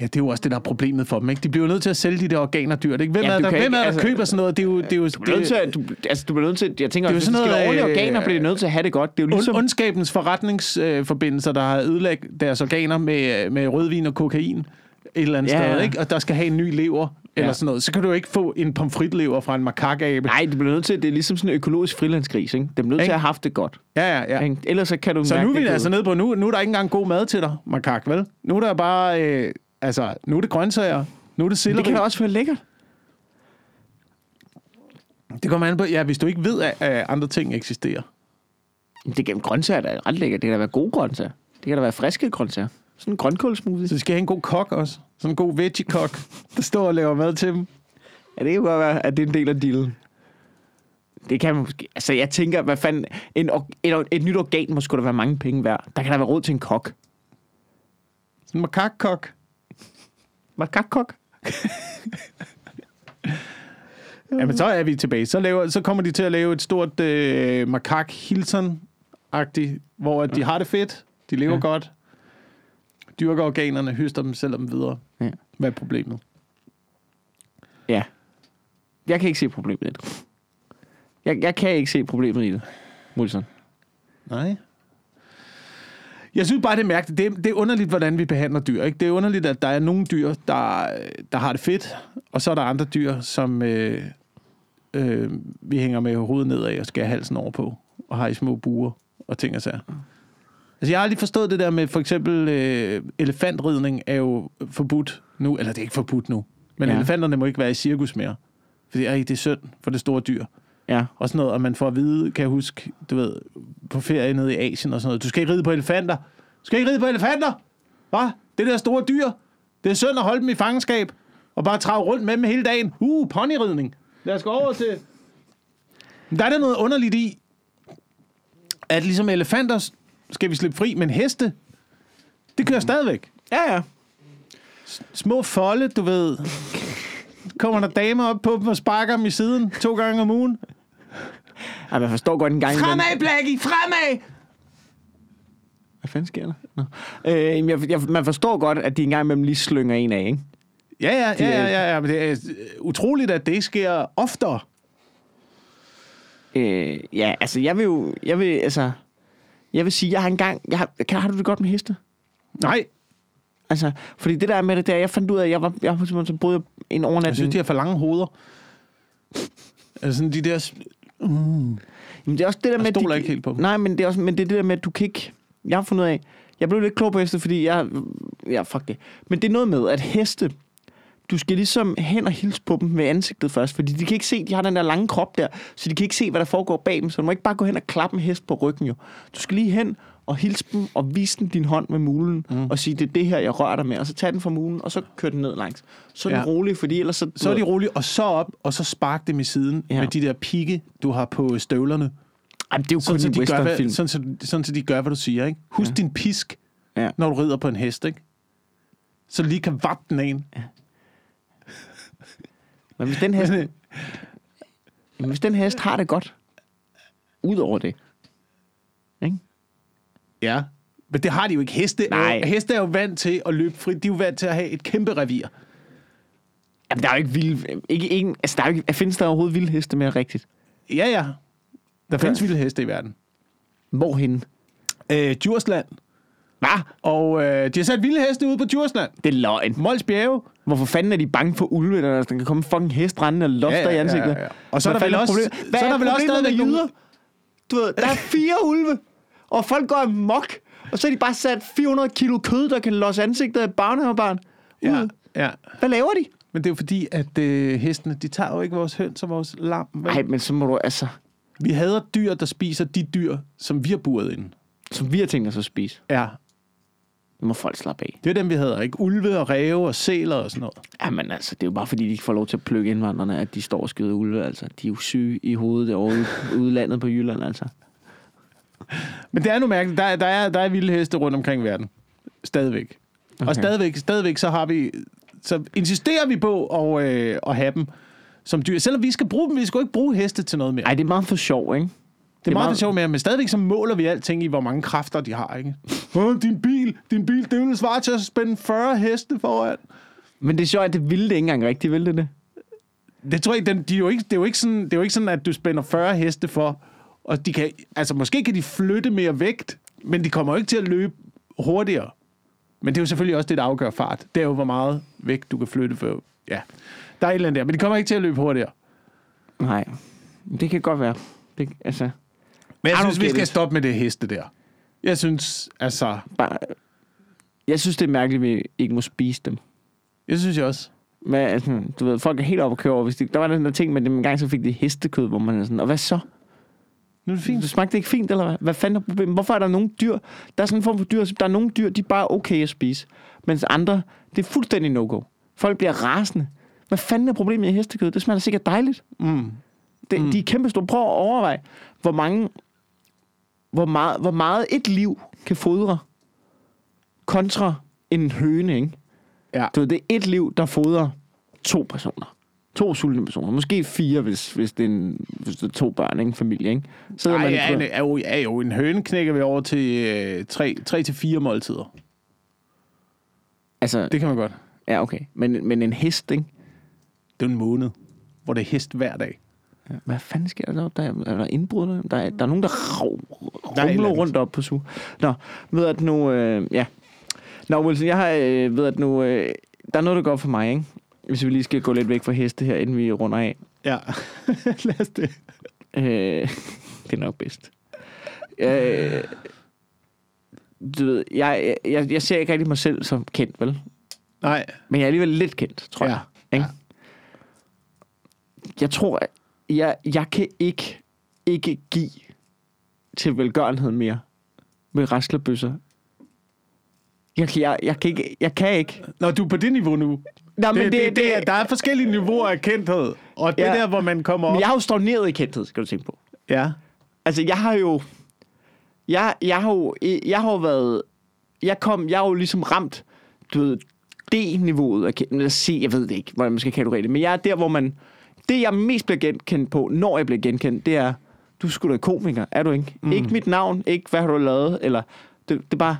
S1: Ja, det er jo også det, der er problemet for dem, ikke? De bliver jo nødt til at sælge de der organer dyrt, ikke? Hvem
S2: Ja,
S1: er der, hvem
S2: ikke-
S1: er der
S2: altså-
S1: køber sådan noget? Det er jo... Det er jo
S2: Du bliver nødt til, at, du, altså, du bliver nødt til, jeg tænker,
S1: Det er jo
S2: hvis
S1: sådan
S2: skal
S1: noget,
S2: ordentlige
S1: øh,
S2: organer, bliver nødt til at have det godt. Det er jo ligesom,
S1: ondskabens forretningsforbindelser, der har ødelagt deres organer med, med rødvin og kokain. Eller andet
S2: Ja,
S1: sted, ikke? og der skal have en ny lever, eller
S2: Ja.
S1: sådan noget, så kan du ikke få en pomfritlever fra en makakabe.
S2: Nej, det bliver nødt til, det er ligesom sådan en økologisk frilandsgris, ikke? Det bliver nødt til at have haft det godt.
S1: Ja, ja, ja.
S2: Ikke? Ellers så kan du
S1: Så nu er vi altså nede på, nu, nu er der ikke engang god mad til dig, makak, vel? Nu er der bare, øh, altså, nu er det grøntsager, nu er det selleri.
S2: Det kan da også være lækkert.
S1: det kommer an på, ja, hvis du ikke ved, at, at andre ting eksisterer.
S2: Det kan grøntsager der er ret lækkert. Det kan da være gode grøntsager. Det kan da være friske grøntsager. Sådan en grønkålsmoothie.
S1: Så de skal have en god kok også. Sådan en god veggie-kok, der står og laver mad til dem.
S2: Ja, det kan godt være, at det er en del af dealen. Det kan man måske... Altså, jeg tænker, hvad fanden... En, et, et nyt organ må sgu da være mange penge værd. Der kan der være råd til en kok.
S1: Sådan en makak-kok.
S2: Makakkok? (laughs)
S1: Jamen, så er vi tilbage. Så, laver, så kommer de til at lave et stort øh, makak hilton agtigt hvor at de har det fedt, de lever. Ja. godt, dyrker organerne, høster dem, sælger dem videre.
S2: Ja.
S1: Hvad er problemet?
S2: Ja. Jeg kan ikke se problemet i det. Jeg, jeg kan ikke se problemet i det. Wilson.
S1: Nej. Jeg synes bare, det er mærkeligt. Det er, det er underligt, hvordan vi behandler dyr. Ikke? Det er underligt, at der er nogle dyr, der, der har det fedt, og så er der andre dyr, som øh, øh, vi hænger med hovedet nedad og skal have halsen over på, og har i små buer og ting og sager. Altså, jeg har aldrig forstået det der med, for eksempel, øh, elefantridning er jo forbudt nu, eller det er ikke forbudt nu, men ja. Elefanterne må ikke være i cirkus mere, fordi ej, det er synd for det store dyr.
S2: Ja.
S1: Og sådan noget, og man får at vide, kan jeg huske, du ved, på ferie nede i Asien og sådan noget. Du skal ikke ride på elefanter. Du skal ikke ride på elefanter! Hvad? Det der store dyr. Det er synd at holde dem i fangenskab. Og bare trage rundt med dem hele dagen. Uh, ponyridning. Lad os gå over til... Men Der er der noget underligt i, at ligesom elefanter skal vi slippe fri, men heste, det kører stadigvæk.
S2: Ja, ja.
S1: Små folde, du ved. Kommer der damer op på dem og sparker dem i siden to gange om ugen.
S2: Ej, man forstår godt en gang... imellem-
S1: Fremad, Blackie! Fremad!
S2: Hvad fanden sker der? Nå. Øh, jeg, jeg, man forstår godt, at de engang imellem lige slynger en af, ikke?
S1: Ja, ja,
S2: Det
S1: ja,
S2: er-
S1: ja, ja, ja, men det er øh, utroligt, at det sker oftere.
S2: Øh, ja, altså, jeg vil jo... Jeg vil, altså... Jeg vil sige, jeg har engang... Jeg har, kan, har du det godt med heste?
S1: Nej,
S2: Altså, fordi det der med det der, jeg fandt ud af, at jeg var, jeg var simpelthen så boede jeg en
S1: jeg
S2: overnatning.
S1: synes, de har for lange hoveder. Altså sådan de der... s-
S2: Jamen, det er også det der med...
S1: Jeg stoler
S2: de-
S1: ikke helt på dem.
S2: Nej, men det er også men det, er det der med, at du kan ikke... Jeg har fundet ud af... Jeg blev lidt klog på heste, fordi jeg... Ja, fuck det. Men det er noget med, at heste... Du skal ligesom hen og hilse på dem med ansigtet først, fordi de kan ikke se, de har den der lange krop der, så de kan ikke se, hvad der foregår bag dem, så du må ikke bare gå hen og klappe en hest på ryggen jo. Du skal lige hen og hilse dem og vise dem din hånd med mulen, mm. og sige, det er det her, jeg rører dig med, og så tag den fra mulen, og så kør den ned langs. Så er den
S1: Ja.
S2: rolig, fordi ellers så...
S1: Så er de rolige, og så op, og så spark dem i siden ja.
S2: Ja.
S1: med de der pigge, du har på støvlerne.
S2: Ej, det er jo kun
S1: Sådan, så
S2: en
S1: de gør, hvad,
S2: westernfilm.
S1: sådan, så, sådan, så de gør, hvad du siger. Ikke? Husk ja. din pisk,
S2: Ja.
S1: når du rider på en hest. Ikke? Så lige kan vappe den en.
S2: Men hvis den hest, jamen, hvis den hest har det godt, ud over det, ikke?
S1: Ja. Men det har de jo ikke. Heste,
S2: Nej.
S1: jo, heste er jo vant til at løbe frit. De er jo vant til at have et kæmpe revir.
S2: Jamen, der er jo ikke vilde... Ikke, ikke, altså, der er jo ikke, findes der overhovedet vilde heste mere rigtigt?
S1: Ja, ja. Der findes vilde heste i verden.
S2: Hvorhenne?
S1: Øh, Djursland.
S2: Hvad?
S1: Og øh, de har sat vilde heste ud på Djursland.
S2: Det er løgn.
S1: Mols Bjerge.
S2: Hvorfor fanden er de bange for ulve, når der kan komme en fucking hest rendende og lofter ja, ja, i ansigtet?
S1: Ja, ja. Og så er
S2: Hvad
S1: der vel også?
S2: Hvad
S1: så er der vel også stadigvæk
S2: jyder? Du ved, der er fire ulve, og folk går amok, og så har de bare sat 400 kilo kød, der kan losse ansigtet af barnehavebarn.
S1: Ja, ja.
S2: Hvad laver de?
S1: Men det er jo fordi, at øh, hestene, de tager jo ikke vores høns og vores lam.
S2: Nej, men så må du altså...
S1: Vi hader dyr, der spiser de dyr, som vi har buret ind.
S2: Som vi har tænkt os at spise.
S1: Ja,
S2: Det må folk slappe af.
S1: det er dem, vi hader. Ikke ulve og ræve og sæler og sådan noget.
S2: Jamen altså, det er jo bare fordi, de ikke får lov til at plukke indvandrerne, at de står og skyder ulve, altså. De er jo syge i hovedet derovre i (laughs) udlandet på Jylland, altså.
S1: Men det er nu mærkeligt. Der, er- der, er, der er vilde heste rundt omkring i verden. Stadigvæk. Okay. Og stadigvæk, stadigvæk så har vi... Så insisterer vi på at, øh, at have dem som dyr. Selvom vi skal bruge dem, vi skal jo ikke bruge heste til noget mere.
S2: Ej, det er meget for sjov, ikke?
S1: Det er meget, meget sjovt med, men stadigvæk så måler vi alting i, hvor mange kræfter de har, ikke? Åh, din bil, din bil, det vil svare til at spænde 40 heste foran.
S2: Men det er sjovt, at det ville det ikke engang rigtigt, ville det det?
S1: Det tror jeg den, de er jo ikke, det, er jo ikke sådan, det er jo ikke sådan, at du spænder 40 heste for, og de kan, altså måske kan de flytte mere vægt, men de kommer jo ikke til at løbe hurtigere Men det er jo selvfølgelig også det, der afgør fart. Det er jo, hvor meget væk du kan flytte for. Ja, der er et eller andet der. Men de kommer ikke til at løbe hurtigere.
S2: Nej, det kan godt være. Det, altså,
S1: Men jeg synes, vi skal
S2: it.
S1: stoppe med det heste der. Jeg synes, altså...
S2: bare, jeg synes, det er mærkeligt, at vi ikke må spise dem.
S1: Jeg synes jeg også.
S2: Men, altså, du ved, folk er helt oppe at køre over. Hvis de, der var den der ting med dem, en gang så fik de hestekød, hvor man er sådan, og hvad så?
S1: Nu er det fint.
S2: Det smagte ikke fint, eller hvad? Hvad fanden er problemet? Hvorfor er der nogle dyr? Der er sådan en form for dyr, der er nogle dyr, de er bare okay at spise. Mens andre, det er fuldstændig no-go. Folk bliver rasende. Hvad fanden er problemet i hestekød? Det smager sikkert dejligt.
S1: Mm.
S2: Det, mm. De er kæmpe store. Prøv at overveje, hvor mange, hvor meget, hvor meget et liv kan fodre kontra en høne, ikke?
S1: Ja.
S2: Du ved, det er et liv, der fodrer to personer. To sultne personer. Måske fire, hvis, hvis, det, er en, hvis det er to børn, ikke? Familie, ikke? Så
S1: Ej,
S2: man
S1: ja, en, er jo, er jo en høne knækker vi over til øh, tre, tre til fire måltider.
S2: altså,
S1: Det kan man godt.
S2: ja, okay. Men, men en hest, ikke?
S1: Det er en måned, hvor det er hest hver dag.
S2: Ja. Hvad fanden sker der? Der er, er der indbrud der? Der er, der er nogen, der rav,
S1: er
S2: rumler rundt op på su. Nå, ved at nu... Øh, ja. Nå, Wilson, jeg har... Øh, ved at nu... Øh, der er noget, der går for mig, ikke? Hvis vi lige skal gå lidt væk fra heste her, inden vi runder af.
S1: Ja, (laughs) lad os det.
S2: Øh, (laughs) det er nok bedst. Øh, du ved, jeg, jeg, jeg ser ikke rigtig mig selv som kendt, vel?
S1: Nej.
S2: Men jeg er alligevel lidt kendt, tror
S1: Ja.
S2: jeg. Ikke? Jeg tror, jeg, jeg kan ikke, ikke give til velgørenhed mere med raslerbøsser. Jeg, kan- jeg, jeg, kan ikke, jeg kan ikke.
S1: Når du er på det niveau nu.
S2: Nå,
S1: Det, det, det, det, er- der er forskellige niveauer af kendthed. Og det
S2: Ja.
S1: der, hvor man kommer op...
S2: men jeg har jo stagneret i kendthed, skal du tænke på.
S1: Ja.
S2: Altså, jeg har jo... Jeg, jeg har jo... Jeg har jo været... Jeg kom... Jeg har jo ligesom ramt, du ved, D-niveauet af kendt. Lad os se, jeg ved det ikke, hvordan man skal kategorisere det. Men jeg er der, hvor man... Det, jeg mest bliver genkendt på, når jeg bliver genkendt, det er, du skulle da komiker, er du ikke? Mm. Ikke mit navn, ikke hvad har du lavet, eller... Det, det er bare,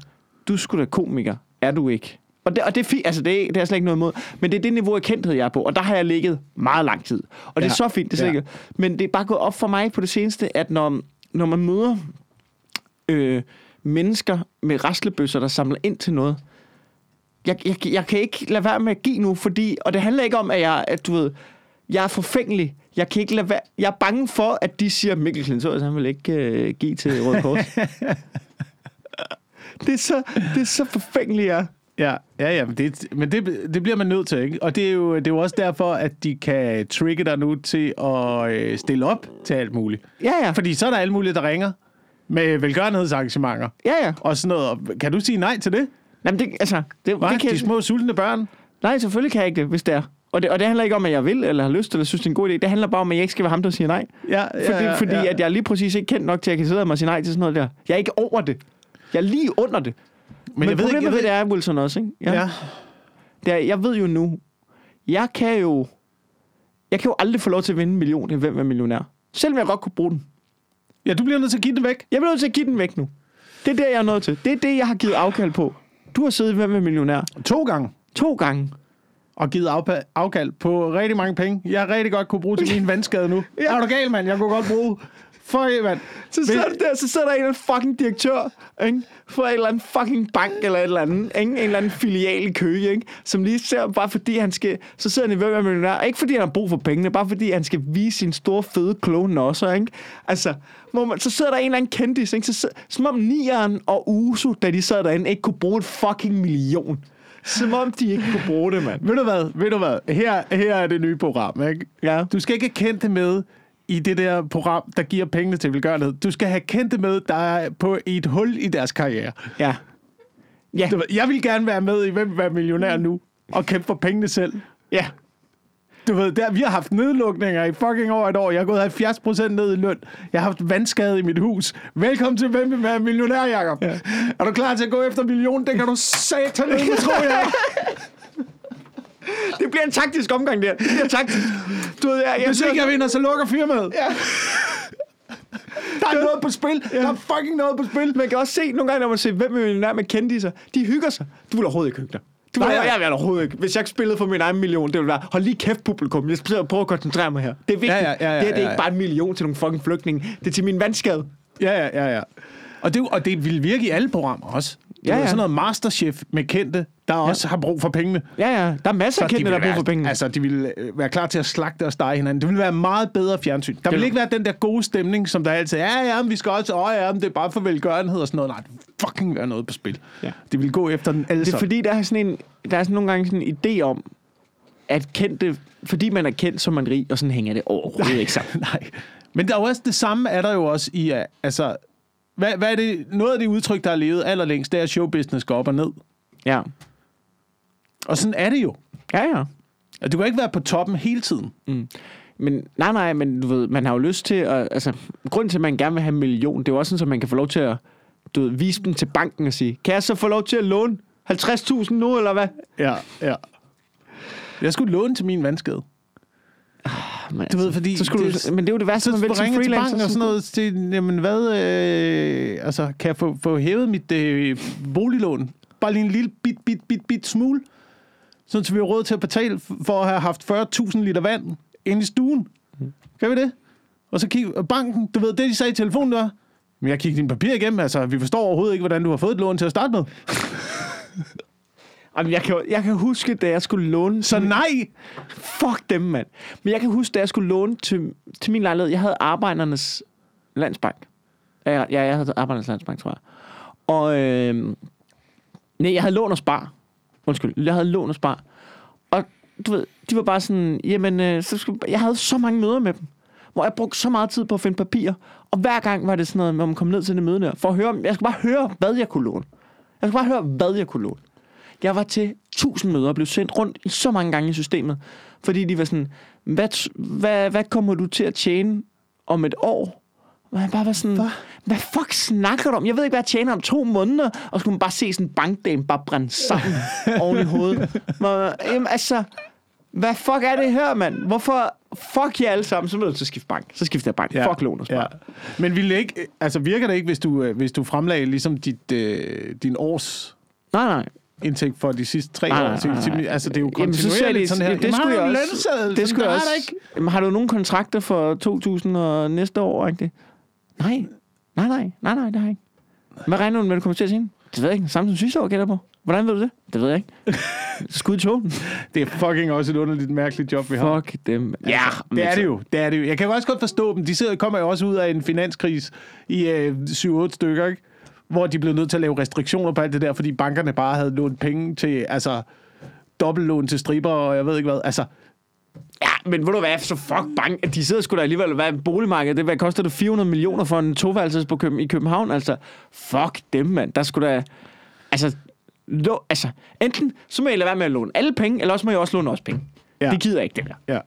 S2: du skulle da komiker, er du ikke? Og det, og det er altså det er, det er slet ikke noget imod. Men det er det niveau af kendthed, jeg er på. Og der har jeg ligget meget lang tid. Og det er
S1: Ja.
S2: så fint, det er
S1: Ja.
S2: ja. ikke. Men det er bare gået op for mig på det seneste, at når, når man møder øh, mennesker med raslebøsser, der samler ind til noget, jeg, jeg, jeg kan ikke lade være med at give nu, fordi, og det handler ikke om, at jeg, at du ved, jeg er forfængelig. Jeg kan ikke lade være, jeg er bange for, at de siger, Mikkel Klintorius, han vil ikke øh, give til Røde Kors. (laughs) det, er så, det er så forfængeligt, jeg.
S1: Ja, ja, ja men, det, men det, det bliver man nødt til, ikke? Og det er, jo, det er jo også derfor, at de kan trigge dig nu til at øh, stille op til alt muligt.
S2: Ja, ja.
S1: Fordi så er der alle mulige, der ringer med velgørenhedsarrangementer
S2: Ja, ja.
S1: og sådan noget. Og Kan du sige nej til det?
S2: Jamen, det, altså, det,
S1: Hva?
S2: det kan,
S1: De små sultne børn?
S2: Nej, selvfølgelig kan jeg ikke det, hvis det er. Og det, og det handler ikke om, at jeg vil, eller har lyst, eller synes, det er en god idé. Det handler bare om, at jeg ikke skal være ham, der siger nej.
S1: Ja, ja,
S2: Fordi,
S1: ja,
S2: fordi
S1: ja.
S2: at jeg er lige præcis ikke kendt nok til, at jeg kan sidde og sige nej til sådan noget der. Jeg er ikke over det. Jeg er lige under det. Men, Men
S1: jeg ved ikke, jeg
S2: ved
S1: ved,
S2: det er, Wilson også, ikke?
S1: ja. ja.
S2: Det er, jeg ved jo nu, jeg kan jo, jeg kan jo aldrig få lov til at vinde en million i Hvem er millionær. Selvom jeg godt kunne bruge den.
S1: ja, du bliver nødt til at give det væk.
S2: Jeg bliver nødt til at give den væk nu. Det er det, jeg er nødt til. Det er det, jeg har givet afkald på. Du har siddet i Hvem er millionær
S1: To gange.
S2: to gange.
S1: Og givet afpa- afkald på rigtig mange penge. Jeg rigtig godt kunne bruge til min vandskade nu. (laughs) ja. Er du gal, mand? Jeg kunne godt bruge... For mand.
S2: Så sidder, der, så sidder der en eller anden fucking direktør, ikke? For en eller anden fucking bank eller et eller andet, ikke? En eller anden filial i Køge, ikke? Som lige ser, bare fordi han skal... Så sidder han i hvem er millionær. Ikke fordi han har brug for pengene, bare fordi han skal vise sin store, fede, kloge nosser, ikke? Altså, hvor man, så sidder der en eller anden kendis, ikke? Så, sidder- som om Nieren og Uso, da de sad derinde, ikke kunne bruge et fucking million. Som om de ikke kunne bruge det, mand.
S1: Ved du hvad? Ved du hvad? Her, her er det nye program, ikke?
S2: Ja.
S1: Du skal ikke kendt det med i det der program, der giver pengene til velgørenhed. Du skal have kendt det med, der er på et hul i deres karriere.
S2: Ja. Ja.
S1: Jeg vil gerne være med i Hvem vil være millionær nu? Og kæmpe for pengene selv.
S2: Ja.
S1: Du ved, der, vi har haft nedlukninger i fucking over et år. Jeg har gået 70 procent ned i løn. Jeg har haft vandskade i mit hus. Velkommen til Hvem vil være millionær, Jacob? Ja. Er du klar til at gå efter million? Det kan du satan ikke, (laughs) tror jeg.
S2: Det bliver en taktisk omgang, der. Det bliver taktisk. Du ved, jeg, jeg,
S1: Hvis ikke jeg vinder, så lukker firmaet. Ja. Der er noget på spil. Der er fucking noget på spil.
S2: Man kan også se nogle gange, når man ser, hvem er millionær med kendiser, de hygger sig. Du vil overhovedet ikke hygge dig. Du
S1: Nej,
S2: jeg, jeg vil overhovedet ikke. Hvis jeg spillede for min egen million, det ville være, hold lige kæft publikum, jeg skal prøve at koncentrere mig her. Det er vigtigt.
S1: Ja, ja, ja, ja,
S2: det her det er
S1: ja,
S2: ikke bare en million til nogle fucking flygtninge. Det er til min vandskade.
S1: Ja, ja, ja, ja. Og det, og det vil virke i alle programmer også. Ja,
S2: Ja,
S1: ja.
S2: ja.
S1: Sådan noget masterchef med kendte, der også har brug for pengene.
S2: Ja, ja. Der er masser af
S1: de
S2: kendte, der
S1: ville
S2: har brug for
S1: være,
S2: penge.
S1: Altså, de ville øh, være klar til at slagte og stege hinanden. Det ville være meget bedre fjernsyn. Der ville ikke være den der gode stemning, som der altid er. Ja, ja, men vi skal også... Åh, ja, men det er bare for velgørenhed og sådan noget. Nej, fucking være noget på spil.
S2: Ja.
S1: Det ville gå efter den alle
S2: Det er fordi, der er sådan en, der er sådan nogle gange sådan en idé om, at kendte, fordi man er kendt, så man rig, og sådan hænger det overhovedet ikke sammen. (laughs)
S1: Nej. Men der er jo også det samme, er der jo også i... uh, Altså, hvad, hvad er det? Noget af det udtryk, der har levet allerlængst, det er, at showbusiness går op og ned.
S2: Ja.
S1: Og sådan er det jo.
S2: Ja, ja.
S1: Og du kan ikke være på toppen hele tiden.
S2: Men nej, nej, men du ved, man har jo lyst til at, altså, grunden til, at man gerne vil have en million, det er jo også sådan, at man kan få lov til at, du ved, vise dem til banken og sige, kan jeg så få lov til at låne 50.000 nu, eller hvad?
S1: Ja, ja. Jeg skulle låne til min vandskade.
S2: Men,
S1: Du ved, fordi
S2: så skulle
S1: det-
S2: du, men det er jo det værste,
S1: Så
S2: man vil som
S1: ringe til
S2: freelancer.
S1: banken og sådan noget. Til, jamen hvad, øh, altså kan jeg få, få hævet mit øh, boliglån? Bare lige en lille bit, bit, bit, bit smule. Sådan, så vi har råd til at betale for at have haft 40.000 liter vand inde i stuen. Kan vi det? Og så kigge og banken, du ved, det de sagde i telefonen, det var, men jeg kiggede dine papirer igennem, altså vi forstår overhovedet ikke, hvordan du har fået et lån til at starte med. (laughs)
S2: Jamen, jeg, kan, jeg kan huske, da jeg skulle låne...
S1: Så nej!
S2: Fuck dem, mand. Men jeg kan huske, da jeg skulle låne til, til min lejlighed. Jeg havde Arbejdernes Landsbank. Ja, jeg, ja, jeg havde Arbejdernes Landsbank, tror jeg. Og... Øh, nej, jeg havde lån og spar. Undskyld, jeg havde lån og spar. Og du ved, de var bare sådan, jamen, øh, så skulle, jeg havde så mange møder med dem, hvor jeg brugte så meget tid på at finde papirer. Og hver gang var det sådan noget, når man kom ned til det møde der, for at høre, jeg skulle bare høre, hvad jeg kunne låne. Jeg skulle bare høre, hvad jeg kunne låne. Jeg var til tusind møder og blev sendt rundt i så mange gange i systemet, fordi de var sådan, hvad, hvad, hvad kommer du til at tjene om et år? Og jeg bare var sådan, hvad? hvad fuck snakker du om? Jeg ved ikke, hvad jeg tjener om to måneder. Og så skulle man bare se sådan en bankdame bare brænde sammen (laughs) oven i hovedet. Men, jamen, altså, hvad fuck er det her, mand? Hvorfor? Fuck jer alle sammen. Så må du til at skifte bank. Så skifter jeg bank. Ja. Fuck lån og spar.
S1: Ja. Men vil det ikke, altså virker det ikke, hvis du, øh, hvis du fremlagde ligesom dit, øh, din års
S2: Nej, nej.
S1: Indtægt for de sidste tre
S2: Nej,
S1: år?
S2: nej,
S1: til-
S2: nej, nej.
S1: Altså, det er jo
S2: Jamen, så
S1: kontinuerligt
S2: det,
S1: sådan her.
S2: det, det
S1: Jamen,
S2: skulle jeg også. Det skulle jeg også.
S1: ikke.
S2: Jamen, har du nogle kontrakter for 2000 og næste år, ikke? Nej. Nej, nej. Nej, nej, det har jeg ikke. Hvad regner du med, du kommer til at tjene? Det ved jeg ikke. Samme som sidste år, jeg på. Hvordan ved du det? Det ved jeg ikke. (laughs) Skud i togen.
S1: Det er fucking også et underligt mærkeligt job, vi har.
S2: Fuck dem.
S1: Ja,
S2: men
S1: det er
S2: så-
S1: det jo. Det er det jo. Jeg kan også godt forstå dem. De sidder, kommer jo også ud af en finanskris i øh, 7-8 stykker, ikke? Hvor de blev nødt til at lave restriktioner på alt det der, fordi bankerne bare havde lånt penge til, altså, dobbeltlån til striber, og jeg ved ikke hvad. Altså,
S2: Ja, men ved du hvad, så fuck bank. De sidder sgu da alligevel, hvad boligmarkedet? Det, hvad koster det 400 millioner for en toværelses på Køben, i København? Altså, fuck dem, mand. Der skulle da... Altså, lå, altså, enten så må jeg lade være med at låne alle penge, eller også må jeg også låne også penge.
S1: Ja.
S2: Det gider jeg ikke, det der.
S1: ja.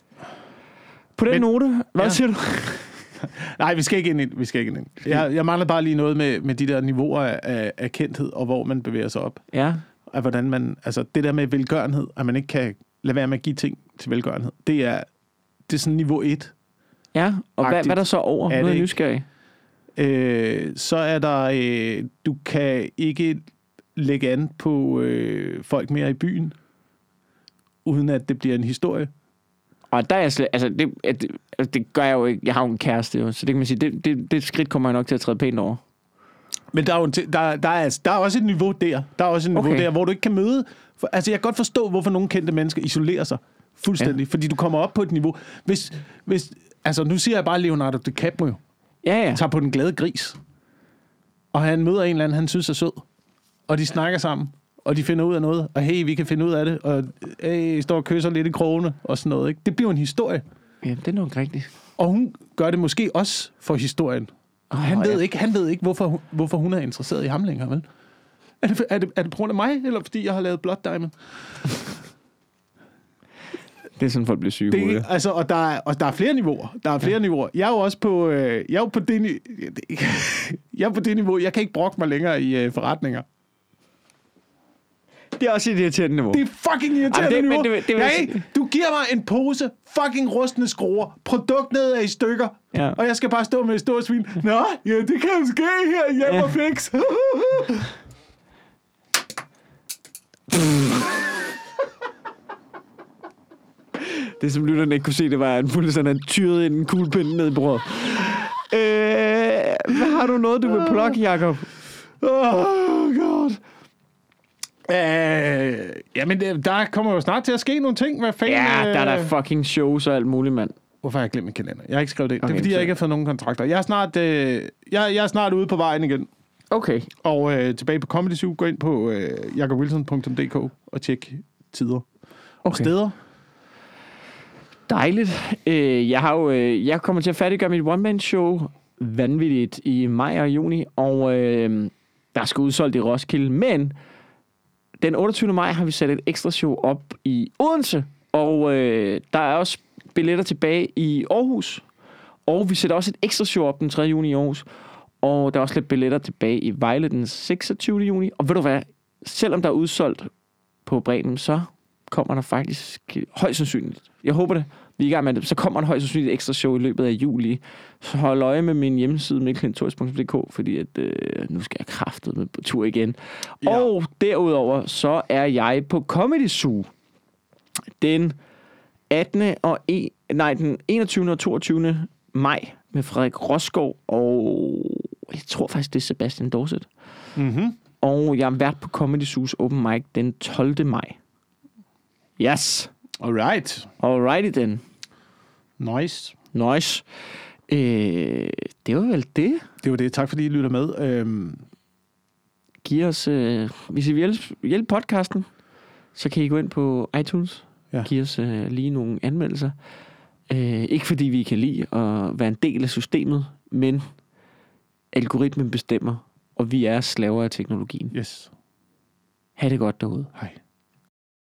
S2: På den
S1: Men-
S2: note, hvad
S1: ja.
S2: siger du? (laughs)
S1: Nej, vi skal ikke ind. Vi skal ikke ind. Jeg, jeg mangler bare lige noget med, med de der niveauer af, af, kendthed, og hvor man bevæger sig op.
S2: Ja.
S1: Af hvordan man, altså det der med velgørenhed, at man ikke kan lade være med at give ting til velgørenhed, det er, det er sådan niveau 1.
S2: Ja, og hvad, hvad er der så over?
S1: Er
S2: Nu er jeg nysgerrig.
S1: Øh, så er der, øh, du kan ikke lægge an på øh, folk mere i byen, uden at det bliver en historie.
S2: Og der er jeg slet, altså det, at det, altså, det gør jeg jo ikke. Jeg har jo en kæreste, jo, så det kan man sige, det, det, det skridt kommer jeg nok til at træde pænt over.
S1: Men der er, jo en der, der, er, altså- der er også et niveau der. Der er også et niveau
S2: Okay.
S1: der, hvor du ikke kan møde... For, altså, jeg kan godt forstå, hvorfor nogle kendte mennesker isolerer sig fuldstændig. Ja. Fordi du kommer op på et niveau... Hvis, hvis, altså, nu siger jeg bare Leonardo DiCaprio
S2: Ja, ja.
S1: tager på den glade gris. Og han møder en eller anden, han synes er sød. Og de snakker sammen. Og de finder ud af noget. Og hey, vi kan finde ud af det. Og hey, står og kysser lidt i krogene og sådan noget. Ikke? Det bliver en historie.
S2: ja det er nok rigtigt.
S1: Og hun gør det måske også for historien.
S2: Oh,
S1: Han ved, ikke, han ved ikke, hvorfor, hun- hvorfor hun er interesseret i ham længere, vel? Er det, er, det, er det på grund af mig, eller fordi jeg har lavet Blood Diamond?
S2: Det er sådan, folk bliver syge
S1: Det, altså, og, der er, og der er flere niveauer. Der er flere ja. niveauer. Jeg er jo også på, øh, jeg er på det, (laughs) jeg er på det niveau. Jeg kan ikke brokke mig længere i øh, forretninger.
S2: Det er også et irriterende niveau.
S1: Det er fucking irriterende
S2: Ej, det-
S1: niveau.
S2: men det- det vil
S1: ja, ikke? Du giver mig en pose fucking rustne skruer. Produktet er i stykker.
S2: Ja.
S1: Og jeg skal bare stå med et stort svin. Nå, ja, det kan ske her hjemme
S2: Ja.
S1: og fix. (laughs)
S2: Det, som lytterne ikke kunne se, det var en fuldstændig tyret en kuglepind ned i brødet. Øh, hvad har du noget, du vil plukke, Jacob?
S1: Oh. Øh, jamen, det- der kommer jo snart til at ske nogle ting. Hvad fanden?
S2: Ja, der er der
S1: øh,
S2: fucking shows og alt muligt, mand.
S1: Hvorfor har jeg glemt min kalender? Jeg har ikke skrevet det. Okay, det er fordi, jeg ikke har fået nogen kontrakter. Jeg er snart, øh, jeg, jeg er snart ude på vejen igen.
S2: Okay.
S1: Og øh, tilbage på Comedy Zoo. Gå ind på øh, jakobwilson.dk og tjek tider og
S2: okay.
S1: steder.
S2: Dejligt. Øh, jeg har jo, øh, jeg kommer til at færdiggøre mit one-man-show vanvittigt i maj og juni, og øh, der skal udsolgt i Roskilde, men den 28. maj har vi sat et ekstra show op i Odense, og øh, der er også billetter tilbage i Aarhus, og vi sætter også et ekstra show op den 3. juni i Aarhus, og der er også lidt billetter tilbage i Vejle den 26. juni, og ved du hvad, selvom der er udsolgt på Bremen, så kommer der faktisk højst sandsynligt, jeg håber det, vi er i gang med det, så kommer der højst sandsynligt ekstra show i løbet af juli. Så hold øje med min hjemmeside, mikkelintorius.dk, fordi at, øh, nu skal jeg kraftet med på tur igen. Ja. Og derudover, så er jeg på Comedy Zoo den 18. og e, nej, den 21. og 22. maj med Frederik Roskov, og jeg tror faktisk, det er Sebastian Dorset.
S1: Mm-hmm.
S2: Og jeg er vært på Comedy Zoo's Open Mic den 12. maj. Yes.
S1: Alright.
S2: Alrighty then.
S1: Nice.
S2: Nice. Øh, det var vel det.
S1: Det var det. Tak fordi I lytter med. Øhm,
S2: Giv os, øh, hvis I vil hjælpe, hjælpe podcasten, så kan I gå ind på iTunes.
S1: Ja.
S2: Ja. Giv os øh, lige nogle anmeldelser. Øh, ikke fordi vi kan lide at være en del af systemet, men algoritmen bestemmer, og vi er slaver af teknologien.
S1: yes.
S2: Ha' det godt derude.
S1: Hej.